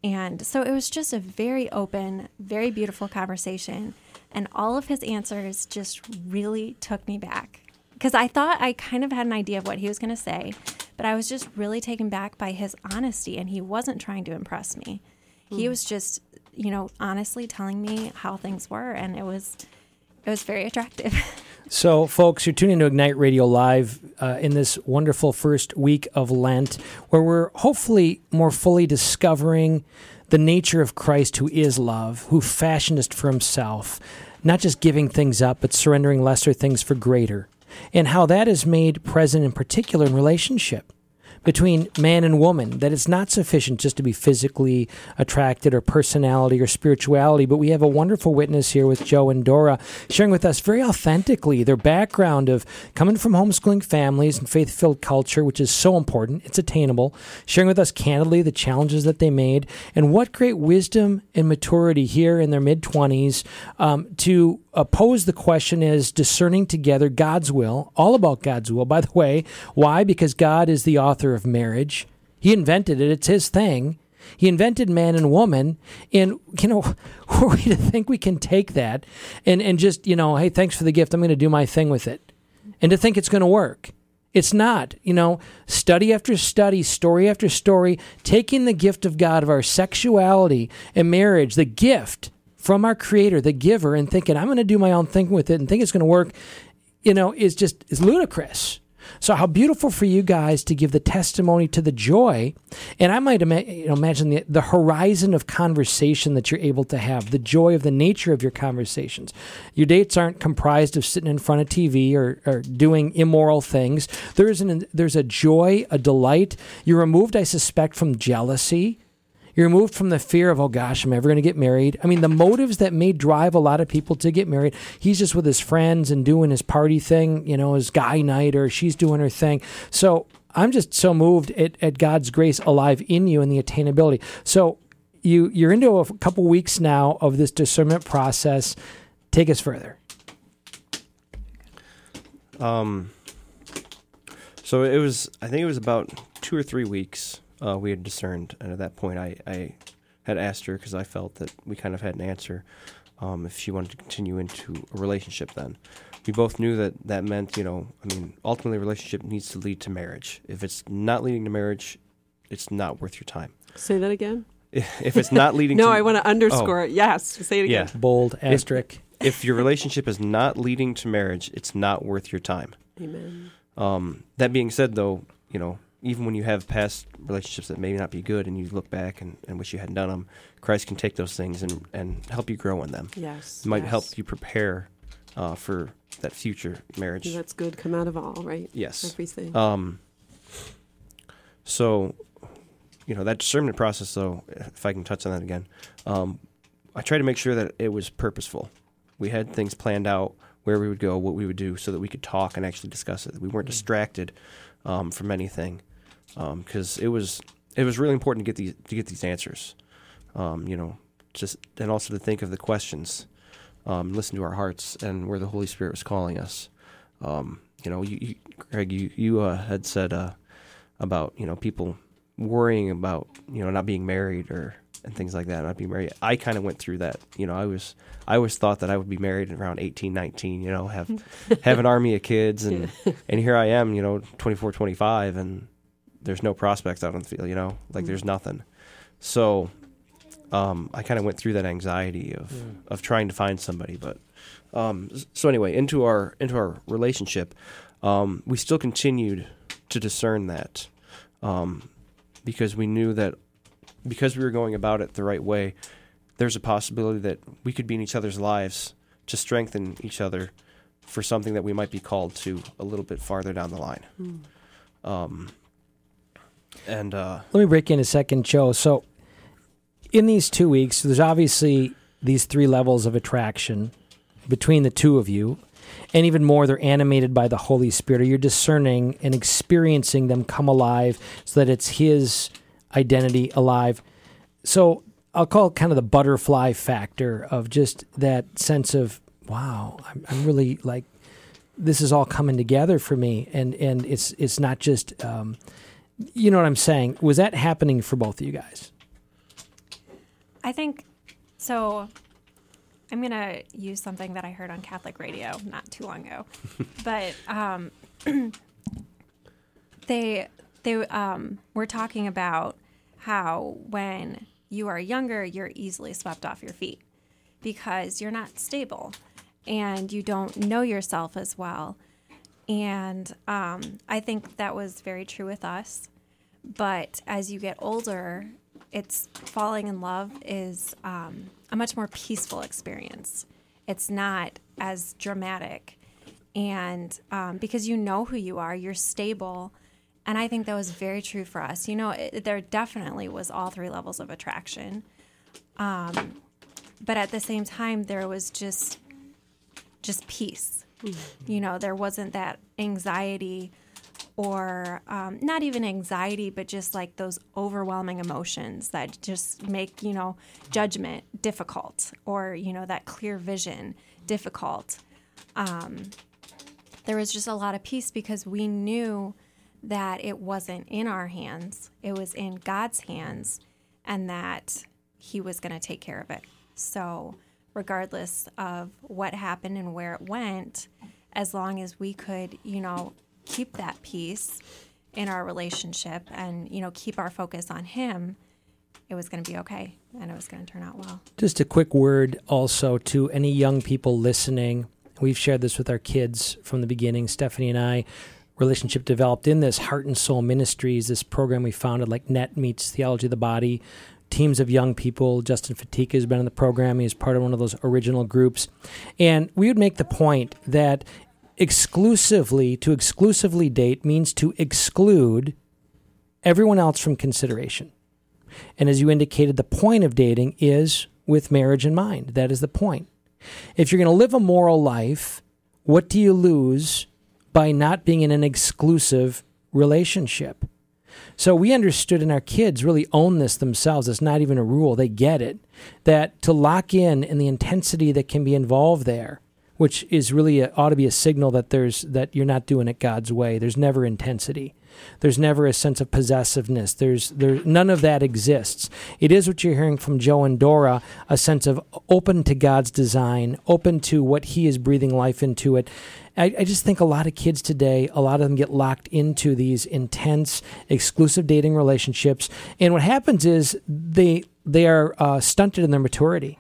Speaker 4: And so it was just a very open very beautiful conversation and all of his answers just really took me back. Because I thought I kind of had an idea of what he was going to say, but I was just really taken back by his honesty, and he wasn't trying to impress me. He was just, you know, honestly telling me how things were, and it was, it was very attractive.
Speaker 2: So, folks, you're tuning to Ignite Radio Live uh, in this wonderful first week of Lent, where we're hopefully more fully discovering the nature of Christ, who is love, who fashioned us for himself, not just giving things up, but surrendering lesser things for greater, and how that is made present in particular in relationship between man and woman, that it's not sufficient just to be physically attracted or personality or spirituality, but we have a wonderful witness here with Joe and Dora sharing with us very authentically their background of coming from homeschooling families and faith filled culture, which is so important. It's attainable. Sharing with us candidly the challenges that they made and what great wisdom and maturity here in their mid 20s um, to uh, pose the question is discerning together God's will, all about God's will, by the way. Why? Because God is the author of marriage. He invented it, it's His thing. He invented man and woman. And, you know, who are we to think we can take that and, and just, you know, hey, thanks for the gift. I'm going to do my thing with it. And to think it's going to work. It's not, you know, study after study, story after story, taking the gift of God of our sexuality and marriage, the gift from our creator, the giver, and thinking, I'm going to do my own thing with it and think it's going to work, you know, is just is ludicrous. So how beautiful for you guys to give the testimony to the joy, and I might ima- you know, imagine the, the horizon of conversation that you're able to have, the joy of the nature of your conversations. Your dates aren't comprised of sitting in front of TV or, or doing immoral things. There is an there's a joy, a delight. You're removed, I suspect, from jealousy. You're removed from the fear of, oh gosh, I'm ever going to get married? I mean, the motives that may drive a lot of people to get married, he's just with his friends and doing his party thing, you know, his guy night, or she's doing her thing. So I'm just so moved at, at God's grace alive in you and the attainability. So you, you're into a couple weeks now of this discernment process. Take us further.
Speaker 5: Um, so it was, I think it was about two or three weeks uh, we had discerned. And at that point, I, I had asked her because I felt that we kind of had an answer um, if she wanted to continue into a relationship then. We both knew that that meant, you know, I mean, ultimately, a relationship needs to lead to marriage. If it's not leading to marriage, it's not worth your time.
Speaker 3: Say that again.
Speaker 5: If it's not leading
Speaker 3: No,
Speaker 5: to No,
Speaker 3: I want to underscore
Speaker 5: Oh.
Speaker 3: it. Yes, say it again.
Speaker 5: yeah,
Speaker 2: Bold asterisk.
Speaker 5: if your relationship is not leading to marriage, it's not worth your time.
Speaker 3: Amen.
Speaker 5: Um, that being said, though, you know, even when you have past relationships that may not be good and you look back and, and wish you hadn't done them, Christ can take those things and, and help you grow in them.
Speaker 3: Yes.
Speaker 5: It might
Speaker 3: yes.
Speaker 5: help you prepare uh, for that future marriage.
Speaker 3: That's good. Come out of all, right?
Speaker 5: yes.
Speaker 3: Everything.
Speaker 5: Um, so, you know, that discernment process, though, if I can touch on that again, um, I try to make sure that it was purposeful. We had things planned out where we would go, what we would do, so that we could talk and actually discuss it. We weren't distracted um, from anything because it was it was really important to get these to get these answers. Um, you know, just and also to think of the questions, um, listen to our hearts and where the Holy Spirit was calling us. Um, you know, you, you Greg, you you uh, had said uh, about you know people worrying about you know not being married or and things like that, not being married. I kind of went through that. You know, I was I always thought that I would be married around 18, 19, You know, have have an army of kids, and and here I am. You know, 24, 25, and there's no prospects out on the field. You know, like there's nothing. So, um, I kind of went through that anxiety of of trying to find somebody, but um, so anyway, into our into our relationship, um, we still continued to discern that um, because we knew that because we were going about it the right way, there's a possibility that we could be in each other's lives to strengthen each other for something that we might be called to a little bit farther down the line. Um, and uh,
Speaker 2: Let me break in a second, Joe. So, in these two weeks, there's obviously these three levels of attraction between the two of you. And even more, they're animated by the Holy Spirit. You're discerning and experiencing them come alive so that it's His identity alive. So, I'll call it kind of the butterfly factor of just that sense of, wow, I'm, I'm really like, this is all coming together for me. And, and it's, it's not just, um, you know what I'm saying? Was that happening for both of you guys?
Speaker 4: I think so. I'm gonna use something that I heard on Catholic radio not too long ago, but um, they they um, were talking about how when you are younger, you're easily swept off your feet because you're not stable and you don't know yourself as well. And um, I think that was very true with us. But as you get older, it's falling in love is um, a much more peaceful experience. It's not as dramatic. And um, because you know who you are, you're stable. And I think that was very true for us. You know, it, there definitely was all three levels of attraction. Um, but at the same time, there was just just peace. You know, there wasn't that anxiety or um, not even anxiety, but just like those overwhelming emotions that just make, you know, judgment difficult or, you know, that clear vision difficult. Um, there was just a lot of peace because we knew that it wasn't in our hands, it was in God's hands, and that He was going to take care of it. So, regardless of what happened and where it went, as long as we could, you know, keep that peace in our relationship and, you know, keep our focus on Him, it was going to be okay and it was going to turn out well.
Speaker 2: Just a quick word also to any young people listening. We've shared this with our kids from the beginning, Stephanie and I. relationship developed in this Heart and Soul Ministries, this program we founded, like Net Meets Theology of the Body, teams of young people. Justin Fatica has been in the program. He's part of one of those original groups. And we would make the point that exclusively, to exclusively date means to exclude everyone else from consideration. And as you indicated, the point of dating is with marriage in mind. That is the point. If you're going to live a moral life, what do you lose by not being in an exclusive relationship? So we understood, and our kids really own this themselves. It's not even a rule, they get it. That to lock in and the intensity that can be involved there, which is really a, ought to be a signal that there's that you're not doing it God's way. There's never intensity. There's never a sense of possessiveness. There's there none of that exists. It is what you're hearing from Joe and Dora, a sense of open to God's design, open to what He is breathing life into it. I, I just think a lot of kids today, a lot of them get locked into these intense, exclusive dating relationships, and what happens is they they are uh, stunted in their maturity.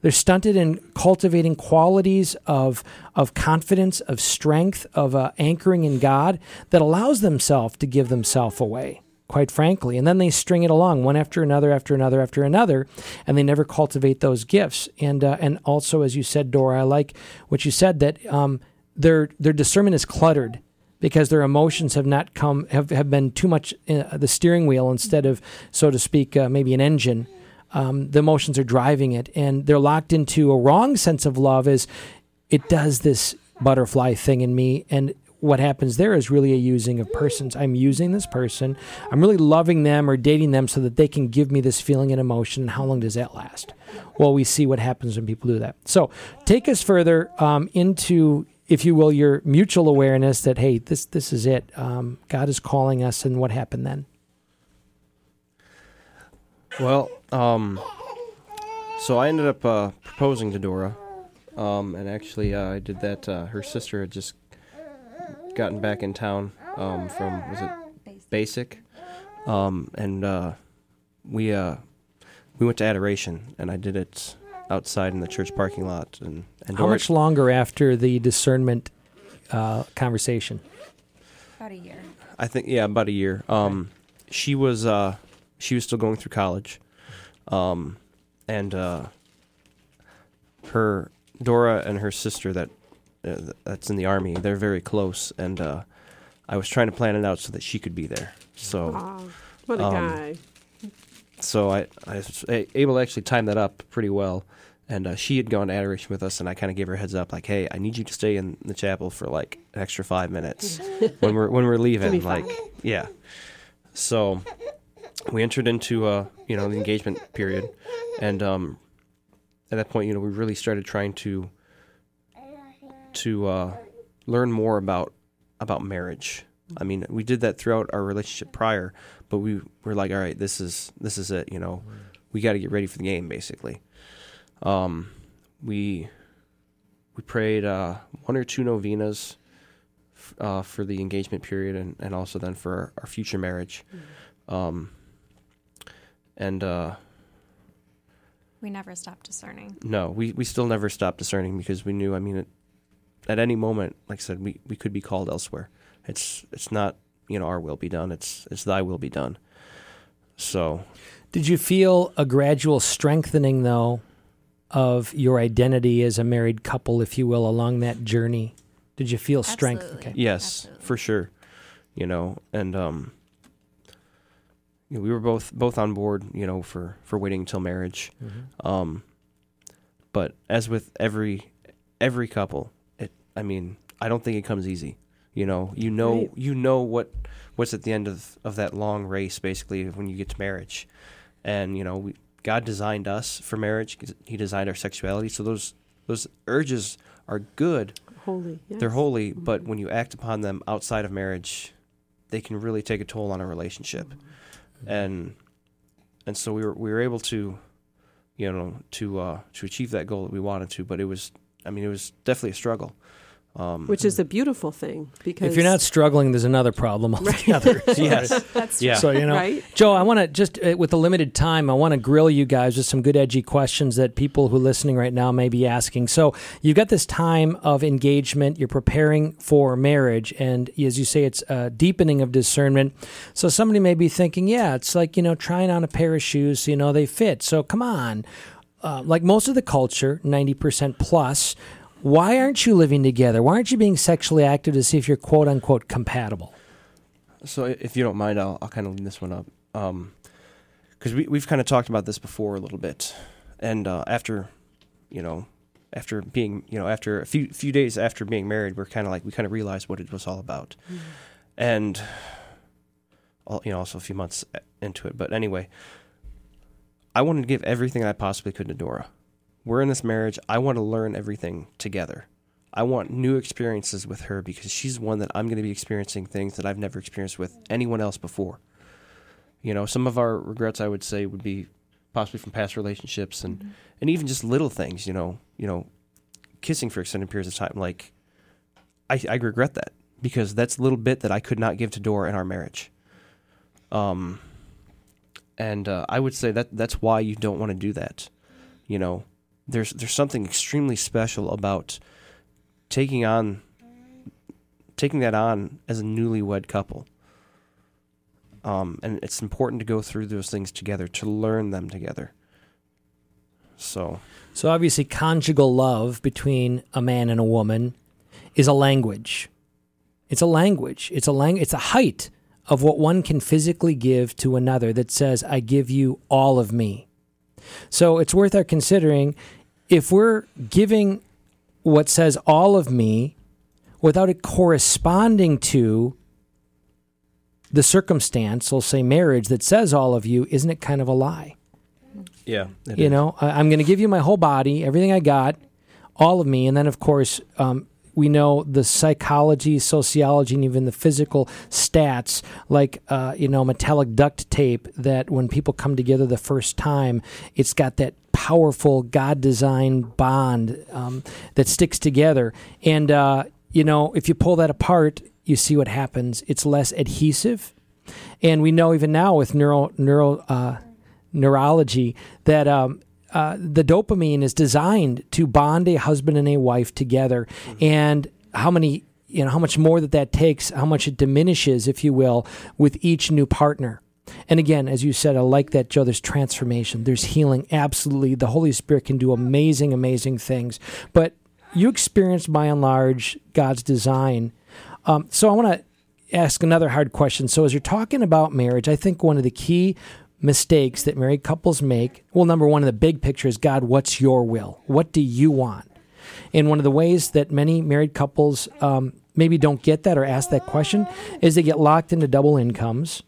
Speaker 2: They're stunted in cultivating qualities of, of confidence, of strength, of uh, anchoring in God that allows themselves to give themselves away, quite frankly. And then they string it along one after another, after another, after another, and they never cultivate those gifts. And, uh, and also, as you said, Dora, I like what you said that um, their, their discernment is cluttered because their emotions have not come have, have been too much uh, the steering wheel instead of so to speak uh, maybe an engine um, the emotions are driving it, and they're locked into a wrong sense of love. Is it does this butterfly thing in me, and what happens there is really a using of persons. I'm using this person. I'm really loving them or dating them so that they can give me this feeling and emotion. And how long does that last? Well, we see what happens when people do that. So take us further um, into, if you will, your mutual awareness that hey, this this is it. Um, God is calling us, and what happened then?
Speaker 5: Well, um, so I ended up uh, proposing to Dora, um, and actually uh, I did that. Uh, her sister had just gotten back in town um, from was it Basic, um, and uh, we uh, we went to Adoration, and I did it outside in the church parking lot. And, and
Speaker 2: How
Speaker 5: Dora,
Speaker 2: much longer after the discernment uh, conversation?
Speaker 4: About a year.
Speaker 5: I think yeah, about a year. Um, she was uh, she was still going through college, um, and uh, her Dora and her sister that uh, that's in the army. They're very close, and uh, I was trying to plan it out so that she could be there. So
Speaker 3: Aw, what a
Speaker 5: Um,
Speaker 3: guy.
Speaker 5: so I I was a- able to actually time that up pretty well. And uh, she had gone to adoration with us, and I kind of gave her a heads up, like, "Hey, I need you to stay in the chapel for like an extra five minutes when we're when we're leaving." Like, yeah. So we entered into uh, you know the engagement period, and um, at that point, you know, we really started trying to to uh, learn more about about marriage. I mean, we did that throughout our relationship prior, but we were like, all right, this is this is it. You know, we got to get ready for the game, basically. Um, we we prayed uh, one or two novenas f- uh, for the engagement period, and, and also then for our, our future marriage. Um, and uh,
Speaker 4: We never stopped discerning.
Speaker 5: no, we, we still never stopped discerning because we knew. I mean, it, at any moment, like I said, we, we could be called elsewhere. It's it's not you know our will be done. It's it's Thy will be done. So
Speaker 2: Did you feel a gradual strengthening, though, of your identity as a married couple, if you will, along that journey? Did you feel strength?
Speaker 4: Absolutely.
Speaker 2: Okay.
Speaker 5: yes,
Speaker 4: Absolutely.
Speaker 5: for sure. You know, and um, you know, we were both both on board. You know, for for waiting until marriage. Mm-hmm. Um, but as with every every couple, it I mean, I don't think it comes easy. You know, you know,
Speaker 3: Right.
Speaker 5: you know what what's at the end of of that long race, basically, when you get to marriage, and you know, we, God designed us for marriage. He designed our sexuality, so those those urges are good.
Speaker 3: Holy. Yes.
Speaker 5: They're holy, mm-hmm. but when you act upon them outside of marriage, they can really take a toll on a relationship. Mm-hmm. And and so we were we were able to, you know, to uh, to achieve that goal that we wanted to. But it was, I mean, it was definitely a struggle.
Speaker 3: Which is a beautiful thing because
Speaker 2: If you're not struggling, there's another problem altogether.
Speaker 5: Yes.
Speaker 4: That's
Speaker 5: Yeah.
Speaker 2: So you know,
Speaker 3: Right.
Speaker 2: Joe, I want to just uh, with the limited time, I want to grill you guys with some good edgy questions that people who are listening right now may be asking. So you've got this time of engagement, you're preparing for marriage, and as you say, it's a deepening of discernment. So somebody may be thinking, yeah, it's like you know trying on a pair of shoes, you know they fit. So come on, uh, like most of the culture, ninety percent plus. Why aren't you living together? Why aren't you being sexually active to see if you're quote unquote compatible?
Speaker 5: So if you don't mind, I'll, I'll kind of lean this one up. Because we, we've kind of talked about this before a little bit. And uh, after, you know, after being, you know, after a few few days after being married, we're kind of like, we kind of realized what it was all about. And, all, you know, also a few months uh, into it. But anyway, I wanted to give everything I possibly could to Dora. We're in this marriage. I want to learn everything together. I want new experiences with her because she's one that I'm going to be experiencing things that I've never experienced with anyone else before. You know, some of our regrets I would say would be possibly from past relationships and and even just little things, you know, you know, kissing for extended periods of time like I I regret that because that's a little bit that I could not give to Dora in our marriage. Um and uh, I would say that that's why you don't want to do that. You know, there's there's something extremely special about taking on taking that on as a newlywed couple. Um, and it's important to go through those things together to learn them together. So
Speaker 2: So obviously, conjugal love between a man and a woman is a language. It's a language. It's a lang- It's a height of what one can physically give to another that says, "I give you all of me." So it's worth our considering if we're giving what says all of me without it corresponding to the circumstance, we'll say marriage, that says all of you, isn't it kind of a lie?
Speaker 5: yeah,
Speaker 2: you know I, i'm going to give you my whole body everything i got all of me and then of course um, we know the psychology sociology and even the physical stats like uh, you know metallic duct tape that when people come together the first time it's got that powerful god designed bond um, that sticks together. And uh, you know if you pull that apart you see what happens. It's less adhesive. And we know even now with neuro neuro uh, neurology that um, uh, the dopamine is designed to bond a husband and a wife together, and how many you know how much more that that takes, how much it diminishes, if you will, with each new partner. And again, as you said, I like that, Joe. There's transformation, there's healing. Absolutely, the Holy Spirit can do amazing, amazing things. But you experienced, by and large, God's design. Um, so I want to ask another hard question. So as you're talking about marriage, I think one of the key mistakes that married couples make, well, number one in the big picture is God, what's your will? What do you want? And one of the ways that many married couples um, maybe don't get that or ask that question is they get locked into double incomes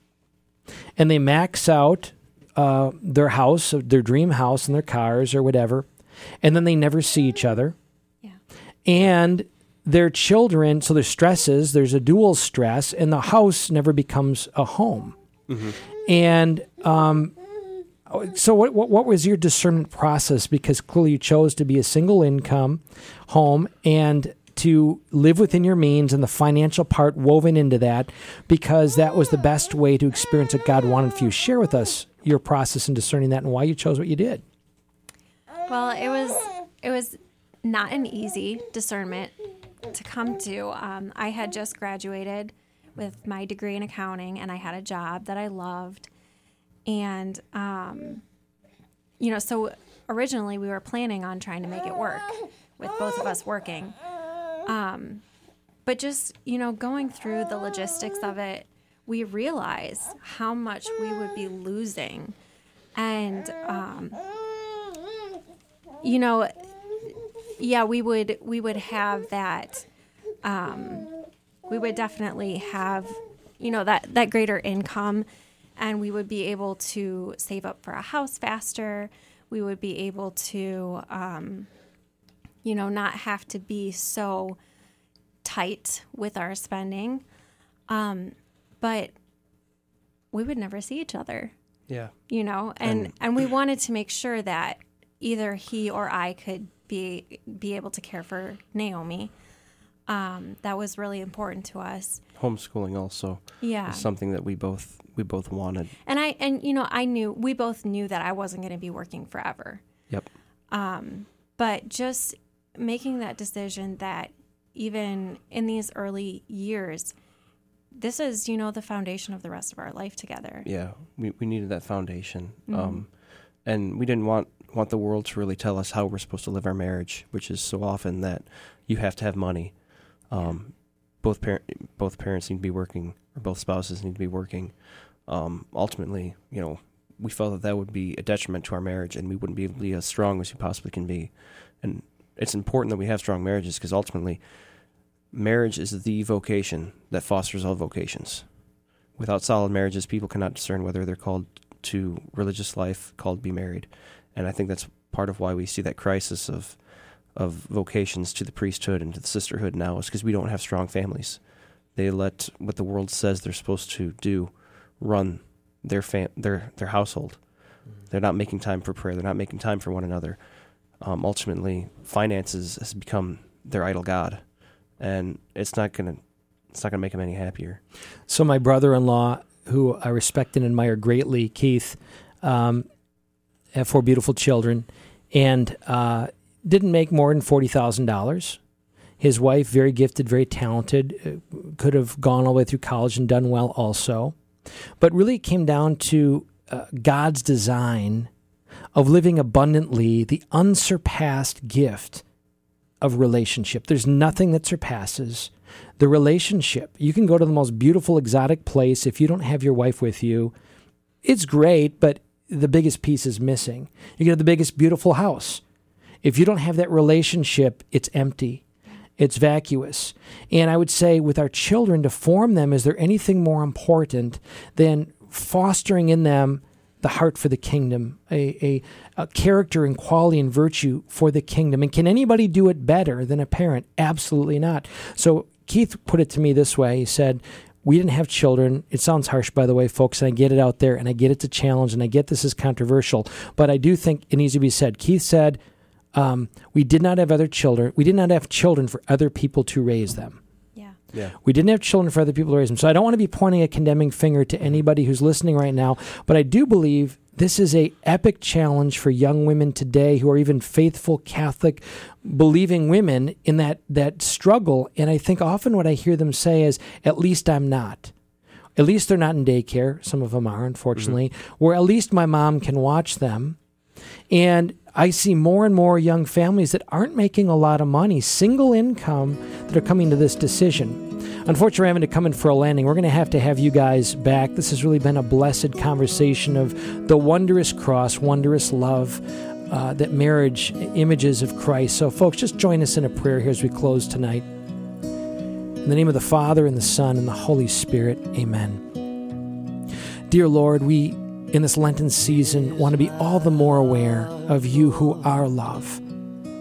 Speaker 2: and they max out uh, their house, their dream house, and their cars or whatever, and then they never see each other.
Speaker 4: Yeah.
Speaker 2: And their children, so there's stresses, there's a dual stress, and the house never becomes a home. And um, so, what, what what was your discernment process? Because clearly you chose to be a single income home and to live within your means and the financial part woven into that, because that was the best way to experience what God wanted for you. Share with us your process in discerning that and why you chose what you did.
Speaker 4: Well, it was it was not an easy discernment to come to. Um, I had just graduated with my degree in accounting, and I had a job that I loved, and um, you know, so originally we were planning on trying to make it work with both of us working. Um, but just you know, going through the logistics of it, we realized how much we would be losing, and um, you know, yeah, we would we would have that. Um, we would definitely have, you know, that that greater income, and we would be able to save up for a house faster. We would be able to, um, you know, not have to be so tight with our spending. Um, but we would never see each other
Speaker 5: yeah,
Speaker 4: you know and
Speaker 5: And-
Speaker 4: and we wanted to make sure that either he or i could be be able to care for naomi Um, that was really important to us.
Speaker 5: Homeschooling also
Speaker 4: Yeah.
Speaker 5: something that we both we both wanted.
Speaker 4: And I and you know I knew we both knew that I wasn't going to be working forever.
Speaker 5: Yep.
Speaker 4: Um, but just making that decision that even in these early years, this is you know the foundation of the rest of our life together.
Speaker 5: Yeah, we we needed that foundation.
Speaker 4: Mhm.
Speaker 5: Um, and we didn't want want the world to really tell us how we're supposed to live our marriage, which is so often that you have to have money. Um, both parent both parents need to be working, or both spouses need to be working. Um, ultimately, you know, we felt that that would be a detriment to our marriage, and we wouldn't be able to be as strong as we possibly can be. And it's important that we have strong marriages because ultimately, marriage is the vocation that fosters all vocations. Without solid marriages, people cannot discern whether they're called to religious life, called to be married. And I think that's part of why we see that crisis of of vocations to the priesthood and to the sisterhood now is because we don't have strong families. They let what the world says they're supposed to do run their fam- their their household. Mm-hmm. They're not making time for prayer. They're not making time for one another. Um, ultimately, finances has become their idol god, and it's not gonna it's not gonna make them any happier.
Speaker 2: So my brother-in-law, who I respect and admire greatly, Keith, um, four beautiful children, and uh, didn't make more than forty thousand dollars. His wife, very gifted, very talented, uh, could have gone all the way through college and done well also, but really it came down to uh, God's design of living abundantly, the unsurpassed gift of relationship. There's nothing that surpasses the relationship. You can go to the most beautiful, exotic place. If you don't have your wife with you, it's great, but the biggest piece is missing. You can have the biggest, beautiful house. If you don't have that relationship, it's empty. It's vacuous. And I would say with our children, to form them, is there anything more important than fostering in them the heart for the kingdom, a, a, a character and quality and virtue for the kingdom? And can anybody do it better than a parent? Absolutely not. So Keith put it to me this way. He said, we didn't have children. It sounds harsh, by the way, folks, and I get it out there, and I get it's a challenge, and I get this is controversial, but I do think it needs to be said. Keith said, um, we did not have other children. We did not have children for other people to raise them.
Speaker 4: Yeah.
Speaker 2: We didn't have children for other people to raise them. So I don't want to be pointing a condemning finger to anybody who's listening right now, but I do believe this is a epic challenge for young women today who are even faithful Catholic believing women in that that struggle. And I think often what I hear them say is, "At least I'm not." At least they're not in daycare. Some of them are, unfortunately. Mm-hmm. Where at least my mom can watch them. And I see more and more young families that aren't making a lot of money, single income, that are coming to this decision. Unfortunately, having to come in for a landing. We're going to have to have you guys back. This has really been a blessed conversation of the wondrous cross, wondrous love, uh, that marriage images of Christ. So, folks, just join us in a prayer here as we close tonight. In the name of the Father, and the Son, and the Holy Spirit, amen. Dear Lord, we in this Lenten season want to be all the more aware of you who are love,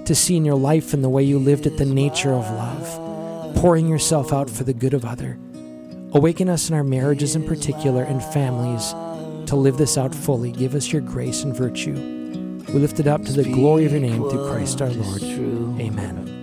Speaker 2: to see in your life and the way you lived it the nature of love, pouring yourself out for the good of other. Awaken us in our marriages in particular and families to live this out fully. Give us your grace and virtue. We lift it up to the glory of your name through Christ our Lord. Amen.